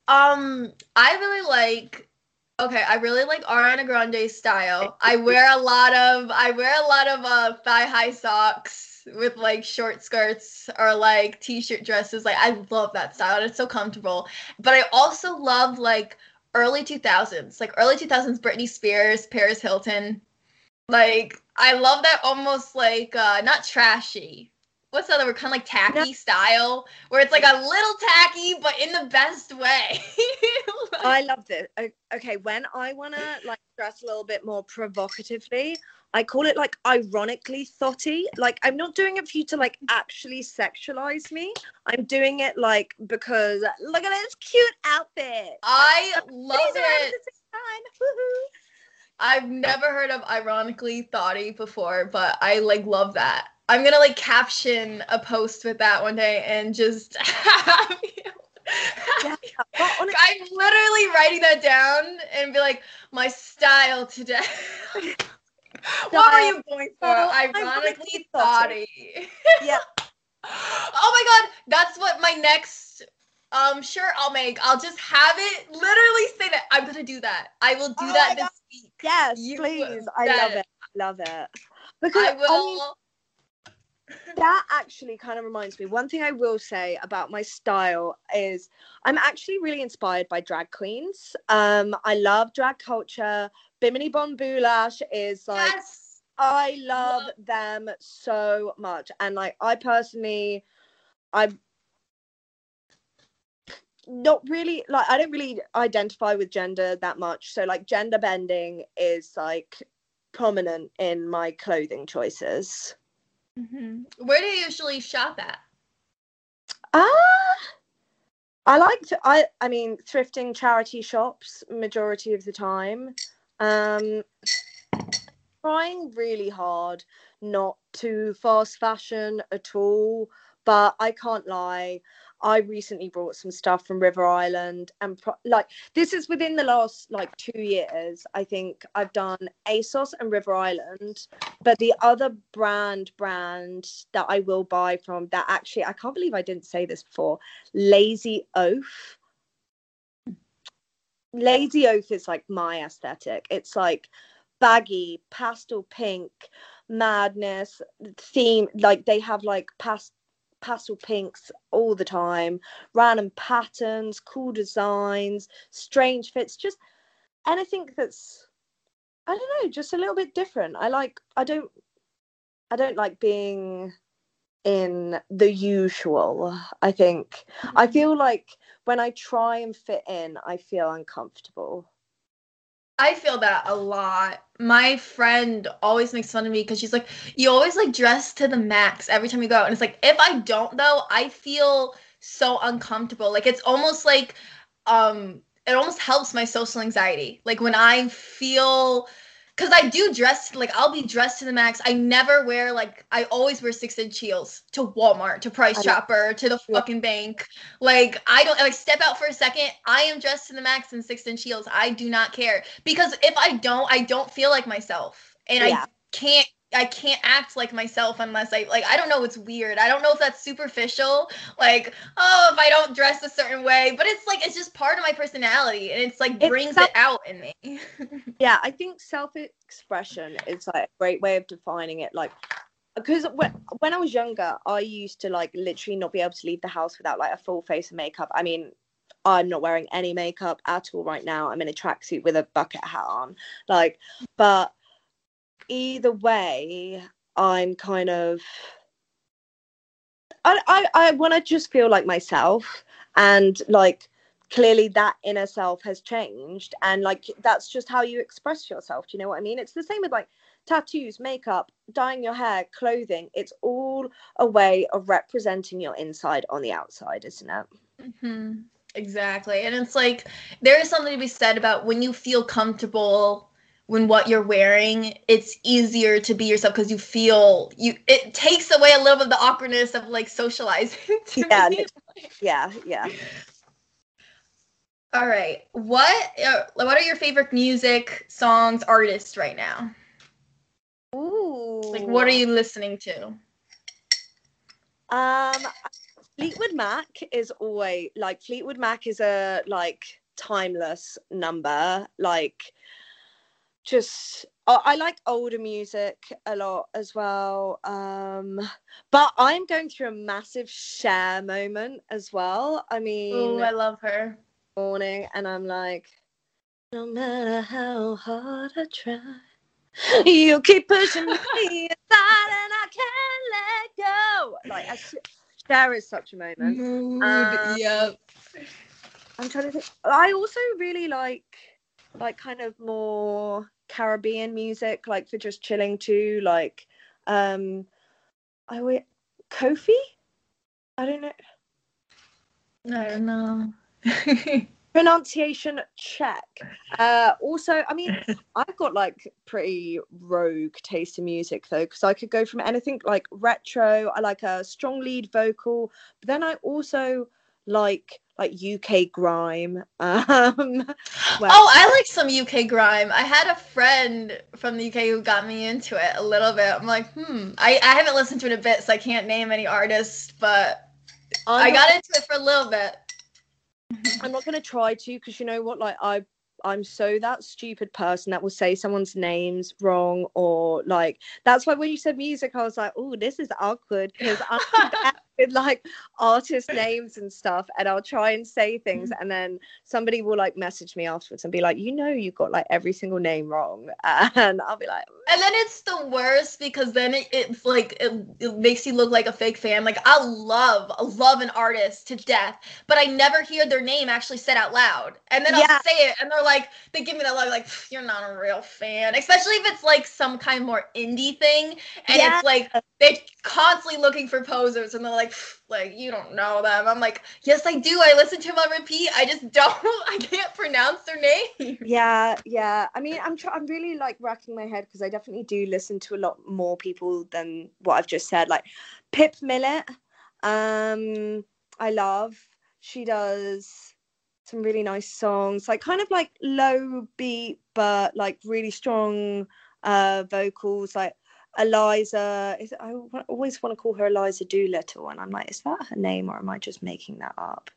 Speaker 1: Um, I really like okay, I really like Ariana Grande style. I wear a lot of I wear a lot of uh thigh high socks with like short skirts or like t-shirt dresses. Like I love that style. and It's so comfortable. But I also love like early 2000s, like early 2000s Britney Spears, Paris Hilton. Like I love that almost like uh not trashy. What's the other word? Kind of like tacky style, where it's like a little tacky, but in the best way.
Speaker 2: I love this. Okay, when I wanna like dress a little bit more provocatively, I call it like ironically thotty. Like I'm not doing it for you to like actually sexualize me. I'm doing it like because look at this cute outfit.
Speaker 1: I love it.
Speaker 2: at the same time.
Speaker 1: I've never heard of ironically thotty before, but I like love that. I'm gonna like caption a post with that one day and just have you.
Speaker 2: Yeah, but on a-
Speaker 1: I'm literally writing that down and be like, my style today. what were you going for?
Speaker 2: Style,
Speaker 1: Ironically thotty.
Speaker 2: Yeah.
Speaker 1: oh my god, that's what my next um shirt I'll make. I'll just have it literally say that. I'm gonna do that. I will do
Speaker 2: Oh
Speaker 1: that this
Speaker 2: God.
Speaker 1: week.
Speaker 2: Yes,
Speaker 1: You
Speaker 2: please. I love
Speaker 1: it.
Speaker 2: it. I love it. Because
Speaker 1: I
Speaker 2: I mean,
Speaker 1: will.
Speaker 2: That actually kind of reminds me one thing i will say about my style is i'm actually really inspired by drag queens. Um i love drag culture. Bimini Bon Boulash is like
Speaker 1: yes.
Speaker 2: i love
Speaker 1: Love-
Speaker 2: them so much. And like i personally i'm not really like i don't really identify with gender that much. So like gender bending is like prominent in my clothing choices
Speaker 1: Mhm. Where do you usually shop at?
Speaker 2: Ah, I like to. I I mean, thrifting charity shops majority of the time. Um, trying really hard not to fast fashion at all, but I can't lie. I recently brought some stuff from River Island, and pro- like this is within the last like two years. I think I've done ASOS and River Island, but the other brand brand that I will buy from that actually I can't believe I didn't say this before. Lazy Oaf. Lazy Oaf is like my aesthetic. It's like baggy, pastel pink, madness theme. Like they have like past pastel pinks all the time, random patterns, cool designs, strange fits, just anything that's I don't know, just a little bit different. I like I don't I don't like being in the usual. I think I mm. feel like when I try and fit in, I feel uncomfortable.
Speaker 1: I feel that a lot. My friend always makes fun of me because she's like, you always like dress to the max every time you go out. And it's like, if I don't though, I feel so uncomfortable. Like it's almost like um it almost helps my social anxiety. Like when I feel because I do dress like I'll be dressed to the max. I never wear like I always wear six inch heels to Walmart, to Price Chopper, to the fucking bank. Like I don't like step out for a second. I am dressed to the max in six inch heels. I do not care because if I don't, I don't feel like myself, and
Speaker 2: Yeah.
Speaker 1: I can't. I can't act like myself unless I like. I don't know. It's weird. I don't know if that's superficial. Like, oh, if I don't dress a certain way, but it's like it's just part of my personality, and it's like
Speaker 2: It's
Speaker 1: brings
Speaker 2: self-
Speaker 1: it out in me.
Speaker 2: Yeah, I think self-expression is like a great way of defining it. Like, because when when I was younger, I used to like literally not be able to leave the house without like a full face of makeup. I mean, I'm not wearing any makeup at all right now. I'm in a tracksuit with a bucket hat on. Like, but either way, I'm kind of I I, I want to just feel like myself, and like clearly that inner self has changed, and like that's just how you express yourself. Do you know what I mean? It's the same with like tattoos, makeup, dyeing your hair, clothing. It's all a way of representing your inside on the outside, isn't it?
Speaker 1: Mm-hmm. Exactly. And it's like there is something to be said about when you feel comfortable when what you're wearing, it's easier to be yourself because you feel you it takes away a little bit of the awkwardness of like socializing.
Speaker 2: yeah, me. yeah, yeah.
Speaker 1: All right. What uh, what are your favorite music songs artists right now?
Speaker 2: Ooh.
Speaker 1: Like what are you listening to?
Speaker 2: Um Fleetwood Mac is always like Fleetwood Mac is a like timeless number. Like just I like older music a lot as well. Um but I'm going through a massive Cher moment as well. I mean
Speaker 1: Oh, I love her.
Speaker 2: Morning and I'm like no matter how hard I try you keep pushing me aside and I can't let go. Like I there is such a moment.
Speaker 1: Mood. Um, yep.
Speaker 2: I'm trying to think. I also really like like kind of more Caribbean music, like for just chilling too. Like um I wait Koffee? I don't know.
Speaker 1: I don't know.
Speaker 2: pronunciation check uh also i mean i've got like pretty rogue taste in music though because i could go from anything like retro i like a strong lead vocal but then i also like like uk grime um
Speaker 1: well, oh i like some uk grime. I had a friend from the uk who got me into it a little bit. I'm like hmm i, I haven't listened to it a bit so i can't name any artists but i got into it for a little bit.
Speaker 2: I'm not gonna try to because you know what, like I I'm so that stupid person that will say someone's names wrong or like that's why when you said music I was like, oh, this is awkward because I'm with like artist names and stuff and I'll try and say things mm. and then somebody will like message me afterwards and be like you know you got like every single name wrong and I'll be like
Speaker 1: and then it's the worst because then it, it's like it, it makes you look like a fake fan like I love I love an artist to death but I never hear their name actually said out loud and then I'll yeah. say it and they're like they give me that look like you're not a real fan especially if it's like some kind of more indie thing and yeah. it's like they're constantly looking for posers and they're like like you don't know them. I'm like yes i do. I listen to them on repeat. I just don't i can't pronounce their name.
Speaker 2: Yeah yeah. I mean i'm tr- i'm really like racking my head because i definitely do listen to a lot more people than what i've just said. Like Pip Millett um i love. She does some really nice songs. Like kind of like low beat but like really strong uh vocals. Like Eliza. Is I always want to call her Eliza Doolittle, and I'm like, is that her name, or am I just making that up?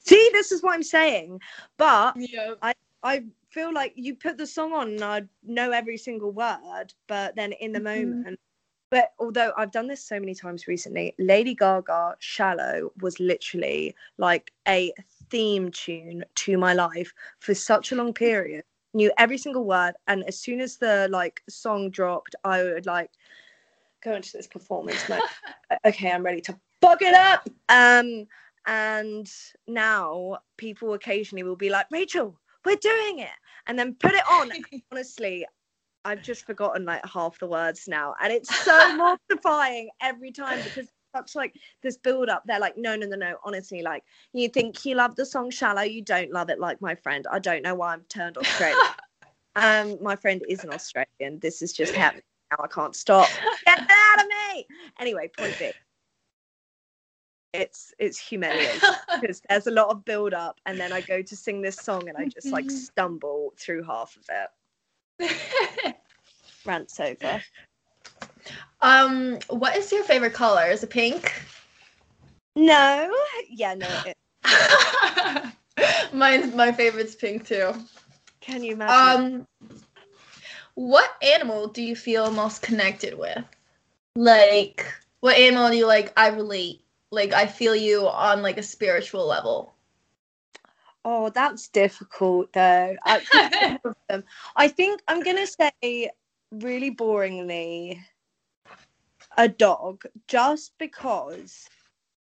Speaker 2: See, this is what I'm saying. But yeah. I I feel like you put the song on, and I know every single word, but then in the mm-hmm. moment. But although I've done this so many times recently, Lady Gaga "Shallow" was literally like a theme tune to my life for such a long period knew every single word and as soon as the like song dropped i would like go into this performance mode okay i'm ready to fuck it up um and now people occasionally will be like rachel we're doing it and then put it on honestly i've just forgotten like half the words now and it's so mortifying every time because such like this build up. They're like, no, no, no, no. Honestly, like you think you love the song "Shallow," you don't love it like my friend. I don't know why I'm turned Australian. um, my friend is an Australian. This is just happening now. I can't stop. Out of me. Anyway, point B. It's it's humiliating because there's a lot of build up, and then I go to sing this song, and I just like stumble through half of it. Rants over.
Speaker 1: Um, what is your favorite color? Is it pink?
Speaker 2: No. Yeah, no.
Speaker 1: It... Mine's my favorite's pink too.
Speaker 2: Can you imagine?
Speaker 1: Um, what animal do you feel most connected with? Like, what animal do you like? I relate. Like, I feel you on like a spiritual level.
Speaker 2: Oh, that's difficult though. I, I think I'm gonna say really boringly a dog just because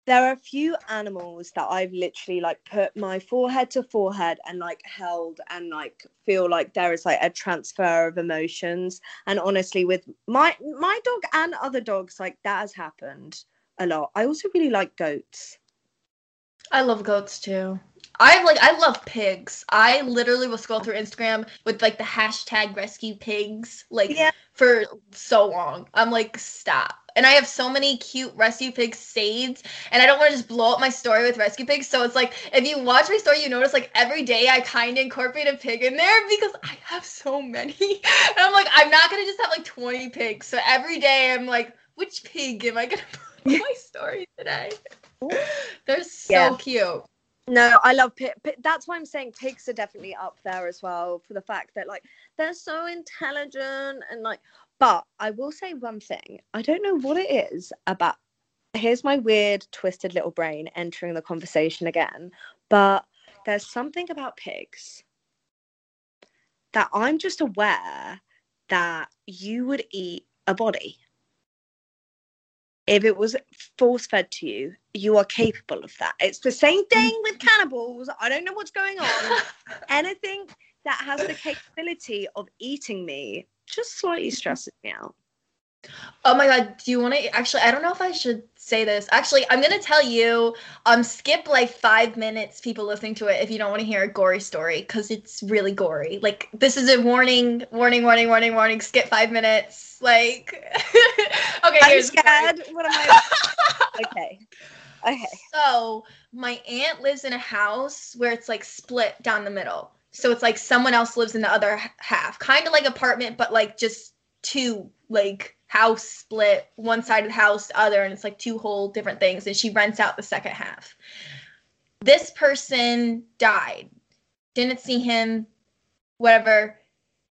Speaker 2: there are a few animals that I've literally like put my forehead to forehead and like held and like feel like there is like a transfer of emotions. And honestly, with my my dog and other dogs, like that has happened a lot. I also really like goats.
Speaker 1: I love goats too. I like I love pigs. I literally will scroll through Instagram with like the hashtag rescue pigs like
Speaker 2: Yeah.
Speaker 1: for so long. I'm like stop. And I have so many cute rescue pigs saved and I don't want to just blow up my story with rescue pigs. So it's like if you watch my story you notice like every day I kind of incorporate a pig in there because I have so many. And I'm like I'm not going to just have like 20 pigs. So every day I'm like which pig am I going to put in my story today? They're so
Speaker 2: Yeah.
Speaker 1: cute.
Speaker 2: No, I love pig. That's why I'm saying pigs are definitely up there as well for the fact that like they're so intelligent and like. But I will say one thing. I don't know what it is about. Here's my weird, twisted little brain entering the conversation again. But there's something about pigs that I'm just aware that you would eat a body. If it was force fed to you, you are capable of that. It's the same thing with cannibals. I don't know what's going on. Anything that has the capability of eating me just slightly stresses me out.
Speaker 1: Oh my god, do you want to actually I don't know if I should say this. Actually, I'm going to tell you um skip like 5 minutes people listening to it if you don't want to hear a gory story cuz it's really gory. Like this is a warning, warning, warning, warning, warning. Skip 5 minutes. Like Okay,
Speaker 2: I'm
Speaker 1: here's
Speaker 2: scared. What am I? okay. Okay.
Speaker 1: So my aunt lives in a house where it's like split down the middle. So it's like someone else lives in the other half, kind of like apartment, but like just two like house split, one side of the house, the other, and it's like two whole different things. And she rents out the second half. This person died. Didn't see him. Whatever.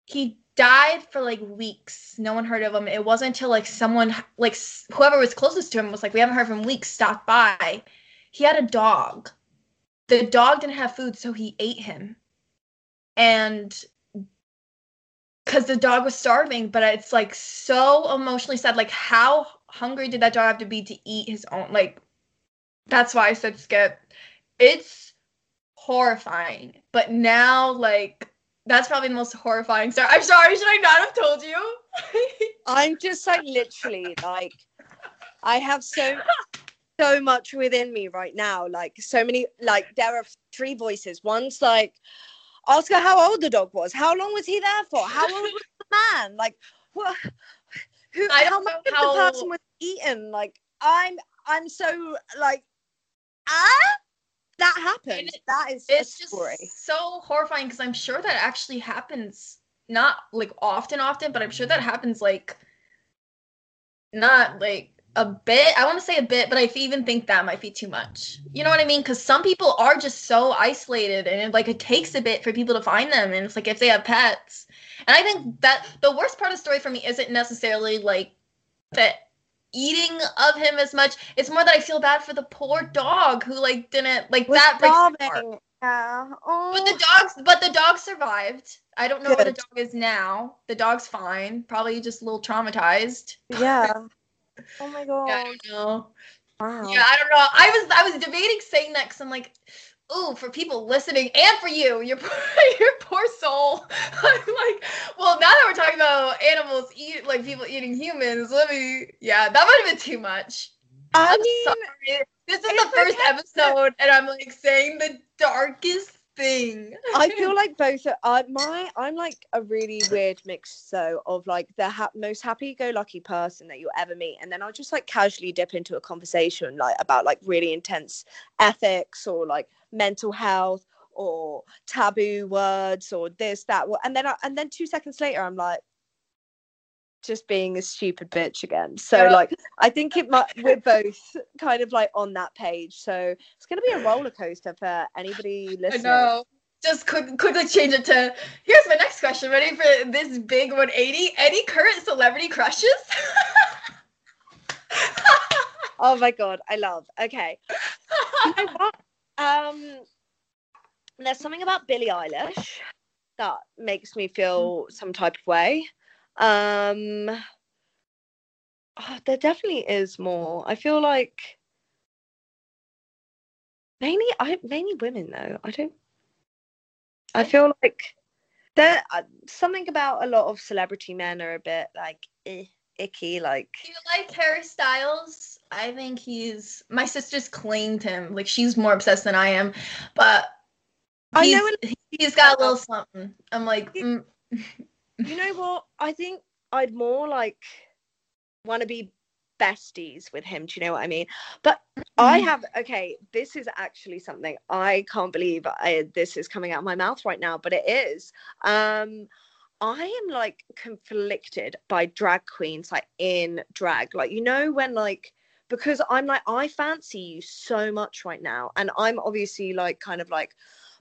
Speaker 1: He died for like weeks. No one heard of him. It wasn't until like someone like whoever was closest to him was like, we haven't heard from weeks. Stopped by. He had a dog. The dog didn't have food, so he ate him. And because the dog was starving, but it's like so emotionally sad. Like, how hungry did that dog have to be to eat his own? Like, that's why I said skip. It's horrifying. But now, like, that's probably the most horrifying story. I'm sorry, should I not have told you?
Speaker 2: I'm just like literally like I have so so much within me right now. Like so many like there are three voices. One's like ask her how old the dog was. How long was he there for? How old was the man? Like what who
Speaker 1: I
Speaker 2: how much
Speaker 1: how-
Speaker 2: the person was eaten? Like I'm I'm so like ah that happened.
Speaker 1: it-
Speaker 2: that is
Speaker 1: it's just so horrifying because I'm sure that actually happens not like often, often, but I'm sure that happens like not like a bit. I want to say a bit, but I even think that might be too much. You know what I mean? Because some people are just so isolated, and it, like it takes a bit for people to find them, and it's like if they have pets. And I think that the worst part of the story for me isn't necessarily like the eating of him as much. It's more that I feel bad for the poor dog who like didn't like
Speaker 2: Was
Speaker 1: that breaks my.
Speaker 2: Yeah. Oh.
Speaker 1: But the oh. dogs, but the dog survived. I don't know where the dog is now. The dog's fine. Probably just a little traumatized.
Speaker 2: yeah. Oh my god.
Speaker 1: Yeah, I don't know.
Speaker 2: Wow.
Speaker 1: Yeah, I don't know. I was I was debating saying that because I'm like, ooh, for people listening and for you, your poor, your poor soul. I'm like, well, now that we're talking about animals eat like people eating humans, let me. Yeah, that might have been too much.
Speaker 2: I
Speaker 1: I'm
Speaker 2: mean,
Speaker 1: sorry. This is the first episode, and I'm like saying the darkest thing.
Speaker 2: I feel like both are uh, my I'm like a really weird mix so of like the ha- most happy-go-lucky person that you'll ever meet, and then I'll just like casually dip into a conversation like about like really intense ethics or like mental health or taboo words or this that and then I, and then two seconds later I'm like just being a stupid bitch again. So
Speaker 1: Yeah.
Speaker 2: like I think it might we're both kind of like on that page. So it's gonna be a roller coaster for anybody
Speaker 1: I
Speaker 2: listening.
Speaker 1: know. Just quick, quickly change it to. Here's my next question. Ready for this big 180? Any current celebrity crushes?
Speaker 2: Oh my god, I love. Okay. You know what? Um there's something about Billie Eilish that makes me feel some type of way. Um oh, there definitely is more. I feel like mainly I mainly women though. I don't. I feel like there uh, something about a lot of celebrity men are a bit like eh, icky. Like,
Speaker 1: Do you like Harry Styles? I think he's. My sister's claimed him. Like she's more obsessed than I am, but
Speaker 2: I
Speaker 1: he's,
Speaker 2: know
Speaker 1: he's got a little something. I'm like, mm,
Speaker 2: you know what? I think I'd more like want to be besties with him. Do you know what I mean? But I
Speaker 1: Mm-hmm.
Speaker 2: have okay. This is actually something I can't believe I, this is coming out of my mouth right now, but it is. Um, I am like conflicted by drag queens, like in drag. Like you know when like because I'm like I fancy you so much right now, and I'm obviously like kind of like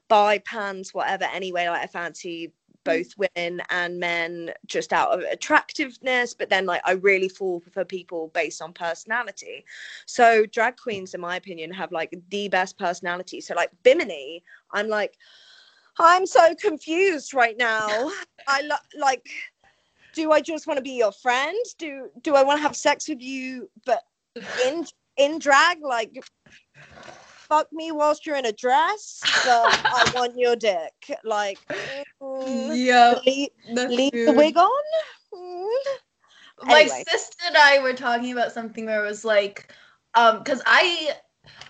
Speaker 2: bi pans whatever anyway. Like I fancy Mm. both women and men just out of attractiveness but then like i really fall for people based on personality. So drag queens in my opinion have like the best personality. So like bimini i'm like i'm so confused right now. I lo- like do i just want to be your friend? Do do i want to have sex with you but in in drag like fuck me whilst you're in a dress but i want your dick like mm,
Speaker 1: yeah,
Speaker 2: leave, leave the wig on Mm.
Speaker 1: my
Speaker 2: Anyway.
Speaker 1: sister and I were talking about something where it was like, um, because I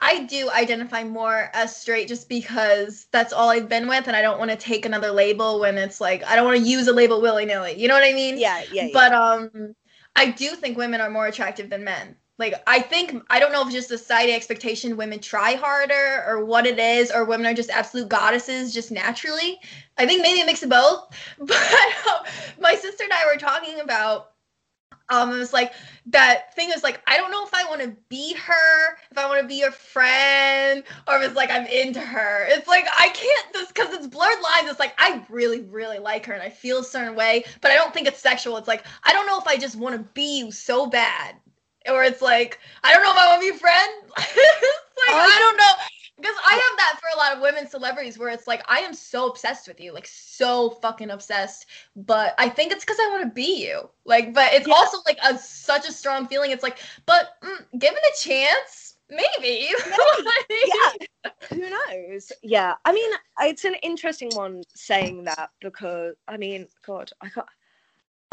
Speaker 1: I do identify more as straight just because that's all I've been with, and I don't want to take another label when it's like I don't want to use a label willy nilly. You know what I mean?
Speaker 2: yeah yeah, yeah.
Speaker 1: But um, I do think women are more attractive than men. Like I think I don't know if it's just a society expectation women try harder or what it is, or women are just absolute goddesses just naturally. I think maybe a mix of both. But um, my sister and I were talking about um it was like that thing is like I don't know if I want to be her, if I want to be your friend, or if it's like I'm into her. It's like I can't this because it's blurred lines. It's like I really, really like her and I feel a certain way, but I don't think it's sexual. It's like I don't know if I just want to be you so bad. Or it's like I don't know if I want to be friend. like
Speaker 2: I-
Speaker 1: I don't know. Because I have that for a lot of women celebrities where it's like I am so obsessed with you, like so fucking obsessed. But I think it's because I want to be you. Like, but it's
Speaker 2: Yeah.
Speaker 1: also like a such a strong feeling. It's like, but mm, given a chance, maybe.
Speaker 2: yeah who knows yeah i mean it's an interesting one saying that because i mean god i can't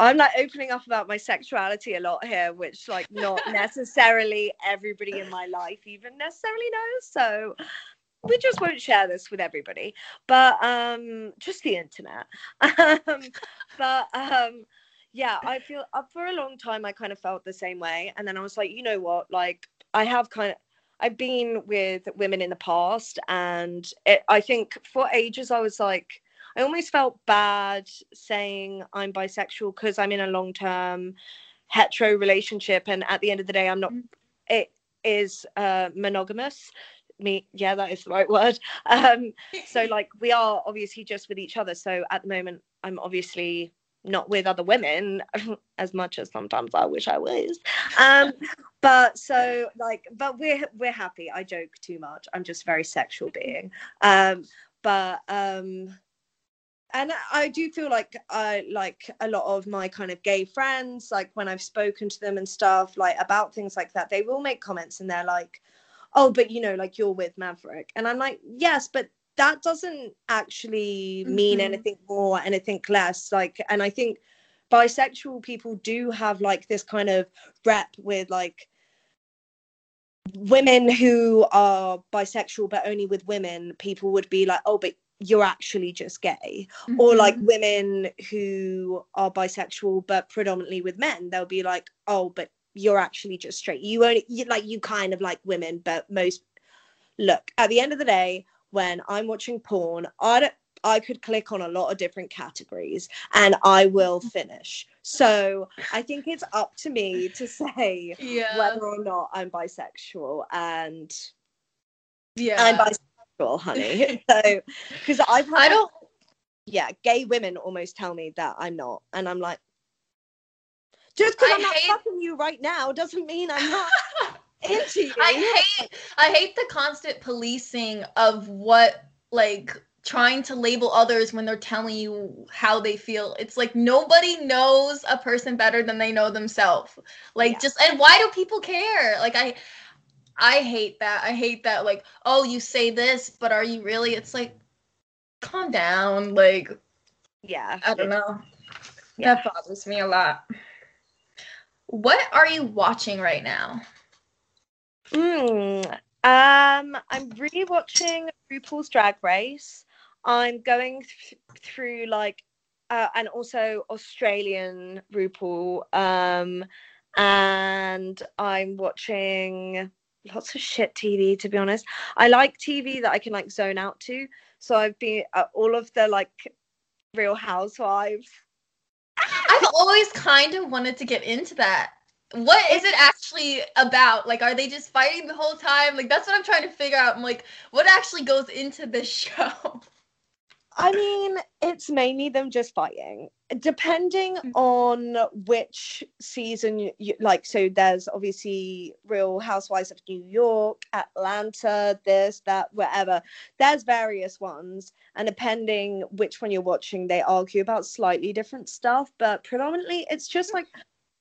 Speaker 2: i'm like opening up about my sexuality a lot here which like not necessarily everybody in my life even necessarily knows so we just won't share this with everybody. But um just the internet. Um but um yeah i feel uh, for a long time i kind of felt the same way. And then i was like you know what? Like i have kind of I've been with women in the past, and it, I think for ages I was like, I almost felt bad saying I'm bisexual because I'm in a long term hetero relationship, and at the end of the day, I'm not.
Speaker 1: Mm.
Speaker 2: It is uh, monogamous. Me, yeah, that is the right word. Um, so like we are obviously just with each other. So at the moment, I'm obviously not with other women as much as sometimes I wish I was. Um, but so like but we're we're happy i joke too much i'm just a very sexual being um but um and i do feel like i like a lot of my kind of gay friends like when i've spoken to them and stuff like about things like that they will make comments and they're like oh but you know like you're with maverick and i'm like yes but that doesn't actually mean
Speaker 1: Mhm.
Speaker 2: anything more anything less like and i think bisexual people do have like this kind of rep with like women who are bisexual but only with women people would be like oh but you're actually just gay. Or mm-hmm.
Speaker 1: like
Speaker 2: women who are bisexual but predominantly with men they'll be like oh but you're actually just straight. You only you, like you kind of like women but most look at the end of the day when i'm watching porn i don't I could click on a lot of different categories and I will mm-hmm. finish. So I think it's up to me to say
Speaker 1: yeah,
Speaker 2: whether or not I'm bisexual and
Speaker 1: yeah.
Speaker 2: I'm bisexual, honey. so because I've had
Speaker 1: I don't.
Speaker 2: yeah, gay women almost tell me that I'm not, and I'm like, just because I'm not
Speaker 1: hate-
Speaker 2: fucking you right now doesn't mean I'm not into you.
Speaker 1: I hate I hate the constant policing of what like trying to label others when they're telling you how they feel. It's like nobody knows a person better than they know themselves. Like
Speaker 2: Yeah.
Speaker 1: just and why do people care? Like I I hate that. I hate that. Like, oh, you say this, but are you really? It's like, calm down. Like,
Speaker 2: yeah.
Speaker 1: I don't know. Yeah. That bothers me a lot. What are you watching right now?
Speaker 2: Mm, um, I'm rewatching RuPaul's Drag Race. I'm going th- through like, uh, and also Australian RuPaul. Um, and I'm watching lots of shit TV to be honest. I like TV that I can like zone out to. So I've been uh, all of the like Real Housewives.
Speaker 1: I've always kind of wanted to get into that. What is it actually about? Like, are they just fighting the whole time? Like, that's what I'm trying to figure out. I'm like, what actually goes into this show?
Speaker 2: I mean, it's mainly them just fighting. Depending mm. on which season, you, like, so there's obviously Real Housewives of New York, Atlanta, this, that, whatever. There's various ones, and depending which one you're watching, they argue about slightly different stuff. But predominantly, it's just like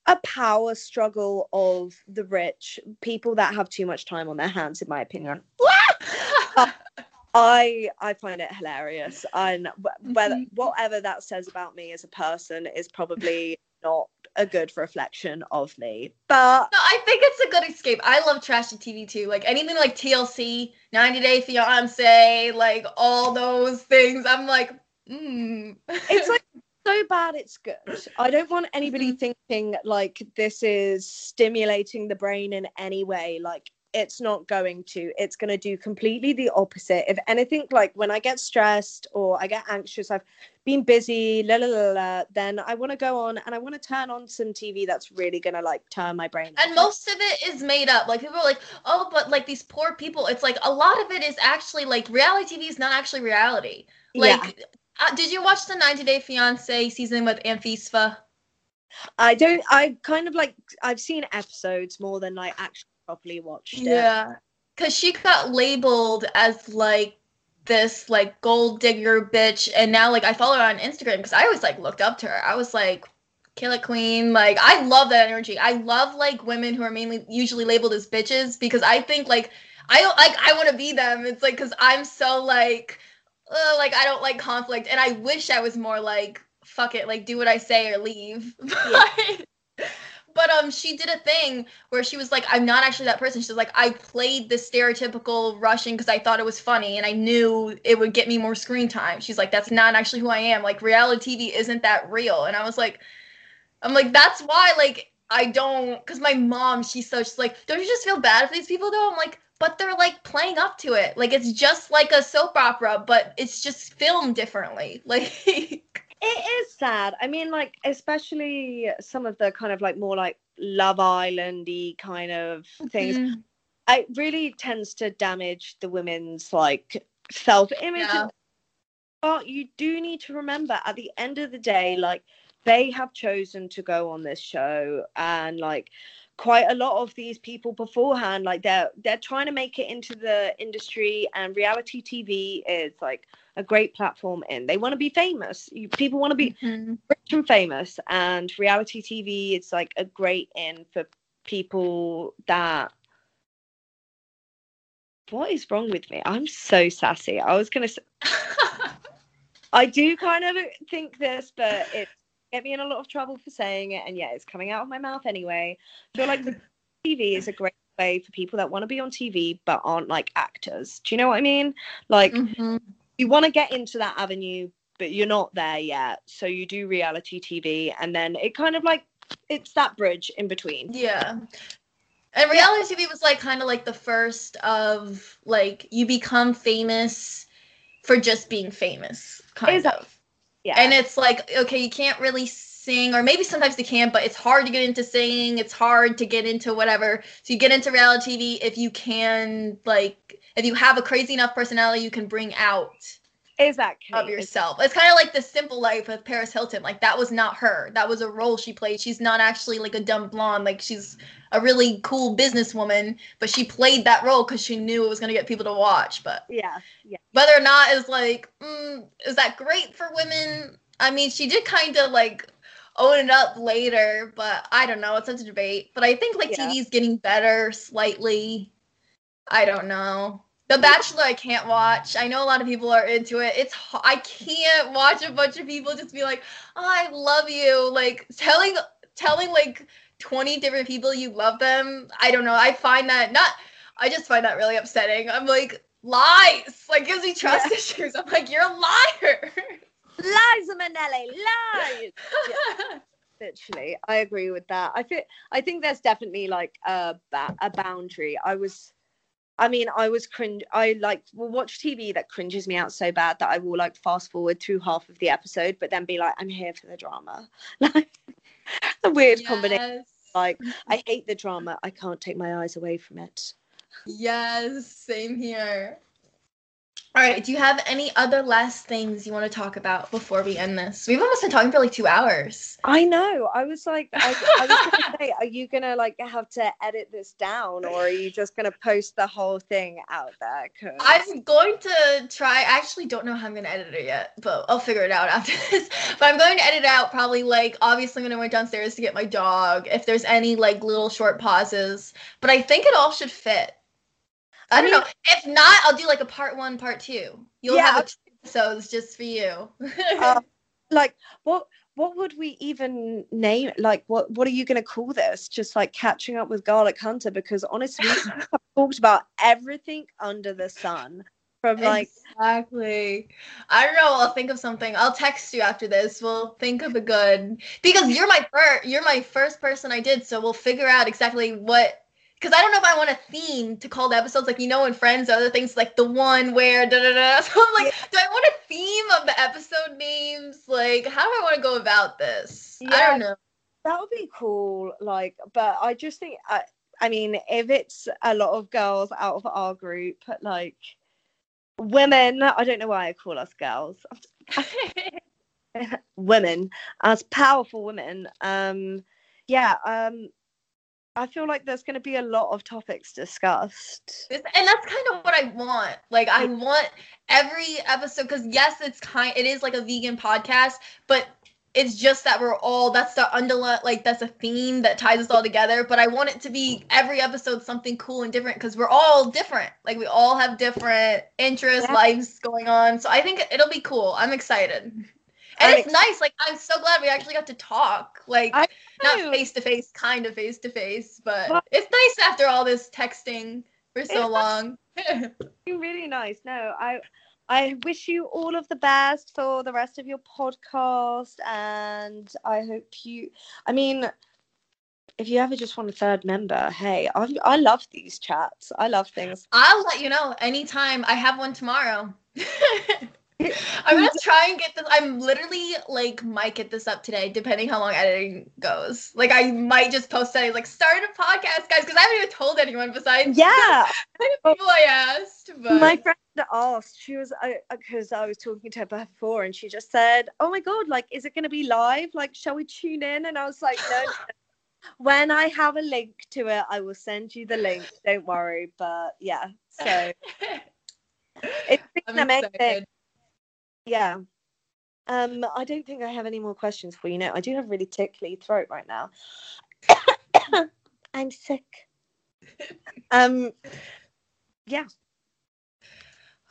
Speaker 2: a power struggle of the rich, people that have too much time on their hands, in my opinion. I I find it hilarious, and whether whatever that says about me as a person is probably not a good reflection of me. But
Speaker 1: no, I think it's a good escape. I love trashy TV too. Like anything like TLC, 90 Day Fiance, like all those things. I'm like, mm.
Speaker 2: it's like so bad it's good. I don't want anybody mm-hmm. thinking like this is stimulating the brain in any way. Like it's not going to it's going to do completely the opposite if anything like when i get stressed or i get anxious i've been busy la la la, la then i want to go on and i want to turn on some tv that's really going to like turn my brain
Speaker 1: and most of it is made up like people are like oh but like these poor people it's like a lot of it is actually like reality tv is not actually reality like yeah. uh, did you watch the 90 day fiance season with Anfisa?
Speaker 2: I don't. I kind of like. I've seen episodes more than like actually properly watched it.
Speaker 1: Yeah, because she got labeled as like this like gold digger bitch, and now like I follow her on Instagram because I always like looked up to her. I was like, kill it queen. Like I love that energy. I love like women who are mainly usually labeled as bitches because I think like I don't like I want to be them. It's like because I'm so like. Uh, like I don't like conflict, and I wish I was more like fuck it, like do what I say or leave. Yeah. But um she did a thing where she was like i'm not actually that person. She's like i played the stereotypical russian because i thought it was funny and i knew it would get me more screen time. She's like that's not actually who i am. Like reality tv isn't that real. And i was like i'm like that's why like i don't because my mom she's so she's like don't you just feel bad for these people though? I'm like but they're like playing up to it. Like it's just like a soap opera but it's just filmed differently. Like
Speaker 2: it is sad. I mean, like especially some of the kind of like more like Love Islandy kind of things. Mm-hmm. It really tends to damage the women's like self image. Yeah. But you do need to remember at the end of the day, like they have chosen to go on this show and like quite a lot of these people beforehand like they're they're trying to make it into the industry and reality tv is like a great platform in they want to be famous. You, people want to be mm-hmm. rich and famous and reality tv is like a great in for people that what is wrong with me? I'm so sassy. I was gonna say i do kind of think this but it's get me in a lot of trouble for saying it. And yeah, it's coming out of my mouth anyway. I feel like the TV is a great way for people that want to be on TV but aren't like actors. Do you know what I mean? Like, mm-hmm. you want to get into that avenue, but you're not there yet. So you do reality TV, and then it kind of like it's that bridge in between.
Speaker 1: Yeah. And reality yeah. TV was like kind of like the first of like you become famous for just being famous, kind exactly. of. Yeah. And it's like, okay, you can't really sing, or maybe sometimes you can, but it's hard to get into singing. It's hard to get into whatever. So you get into reality TV if you can, like, if you have a crazy enough personality, you can bring out
Speaker 2: exactly
Speaker 1: of yourself. It's kind of like the simple life of Paris Hilton. Like that was not her. That was a role she played. She's not actually like a dumb blonde. Like she's a really cool businesswoman, but she played that role because she knew it was gonna get people to watch. But
Speaker 2: yeah, yeah.
Speaker 1: Whether or not is like, mm, is that great for women? I mean, she did kind of like own it up later, but I don't know. It's such a debate. But I think like yeah. TV is getting better slightly. I don't know. The Bachelor I can't watch. I know a lot of people are into it. It's I can't watch a bunch of people just be like, oh, "I love you," like telling telling like 20 different people you love them. I don't know. I find that not I just find that really upsetting. I'm like, lies. Like gives me trust
Speaker 2: Yeah.
Speaker 1: issues. I'm like, you're a liar.
Speaker 2: Liza Minnelli, lies. Literally, I agree with that. I feel I think there's definitely like a ba- a boundary. I was, I mean, I was cringe. I like will watch TV that cringes me out so bad that I will like fast forward through half of the episode, but then be like, I'm here for the drama. Like a weird combination. Like I hate the drama. I can't take my eyes away from it.
Speaker 1: Yes, same here. All right, do you have any other last things you want to talk about before we end this? We've almost been talking for like two hours.
Speaker 2: I know. I was like, I, I was gonna say, are you gonna like have to edit this down, or are you just gonna post the whole thing out there? 'Cause-
Speaker 1: I'm going to try. I actually don't know how I'm going to edit it yet, but I'll figure it out after this. But I'm going to edit out probably like obviously when I went downstairs to get my dog, if there's any like little short pauses. But I think it all should fit. I, don't know. If not, I'll do like a part one, part two. You'll
Speaker 2: Yeah.
Speaker 1: have episodes just for you.
Speaker 2: Uh, like what what would we even name like what what are you going to call this just like catching up with garlic hunter because honestly we've talked about everything under the sun from like
Speaker 1: exactly. I don't know. I'll think of something. I'll text you after this. We'll think of a good because you're my first. You're my first person I did, so we'll figure out exactly what. Because I don't know if I want a theme to call the episodes like you know in Friends, other things like the one where da da da. So I'm like, do I want a theme of the episode names? Like, how do I want to go about this? I don't know.
Speaker 2: that would be cool like but i just think i i mean if it's a lot of girls out of our group like women i don't know why i call us girls women as powerful women um yeah um i feel like there's going to be a lot of topics discussed
Speaker 1: and that's kind of what I want. Like I mm. want every episode because yes, it's kind it is like a vegan podcast, but it's just that we're all that's the underline like that's a theme that ties us all together. But I want it to be every episode something cool and different because we're all different. Like we all have different interests,
Speaker 2: Yeah.
Speaker 1: lives going on. So I think it'll be cool. I'm excited. And it's nice. Like I'm so glad we actually got to talk. Like not face to face, kind of face to face, but it's nice after all this texting for so
Speaker 2: It's
Speaker 1: long.
Speaker 2: really nice no i i wish you all of the best for the rest of your podcast and i hope you i mean if you ever just want a third member hey i, I love these chats i love things
Speaker 1: I'll let you know anytime. I have one tomorrow. I'm gonna try and get this. I'm literally like might get this up today, depending how long editing goes. Like I might just post that like start a podcast, guys, because I haven't even told anyone besides
Speaker 2: yeah
Speaker 1: people I asked. But
Speaker 2: my friend asked she was uh, uh, because I, was talking to her before and she just said oh my god like is it going to be live like shall we tune in and i was like no, no. when i have a link to it i will send you the link don't worry but yeah so it's been
Speaker 1: I'm
Speaker 2: amazing
Speaker 1: excited.
Speaker 2: Yeah um i don't think i have any more questions for you now i do have really tickly throat right now i'm sick um yeah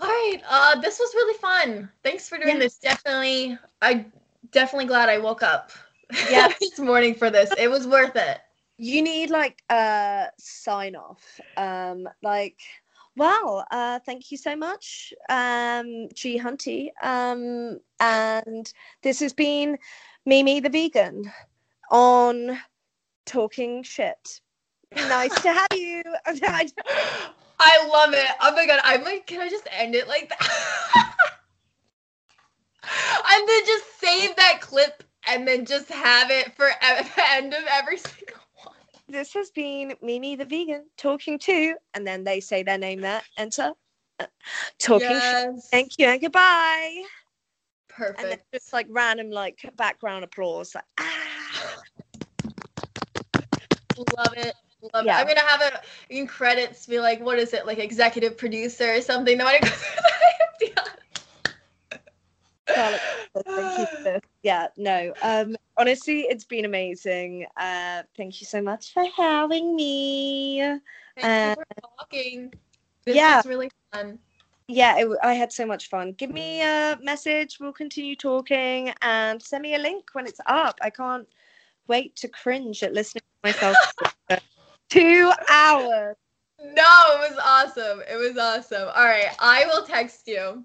Speaker 1: All right. Uh, this was really fun. Thanks for doing
Speaker 2: Yeah.
Speaker 1: this. Definitely, I definitely glad I woke up.
Speaker 2: Yeah.
Speaker 1: this morning for this. It was worth it.
Speaker 2: you need like a sign off um like well uh thank you so much um g hunty um and this has been mimi the vegan on talking shit nice to have you I-
Speaker 1: love it. Oh my god, I'm like, can I just end it like that? and then just save that clip and then just have it for the end of every single.
Speaker 2: This has been mimi the vegan talking to and then they say their name there enter Uh, talking
Speaker 1: yes.
Speaker 2: thank you and goodbye Perfect. and then just like random like background applause like ah
Speaker 1: Love it. Love
Speaker 2: Yeah.
Speaker 1: it. I'm gonna have it in credits be like, what is it, like executive producer or something? No matter
Speaker 2: Thank you for this. Yeah, no. Um, honestly, it's been amazing. Uh, thank you so much for having me.
Speaker 1: Thank you for talking. This
Speaker 2: Yeah.
Speaker 1: was really fun.
Speaker 2: Yeah, it, I had so much fun. Give me a message. We'll continue talking and send me a link when it's up. I can't wait to cringe at listening to myself. Two hours.
Speaker 1: No, it was awesome. It was awesome. All right, I will text you.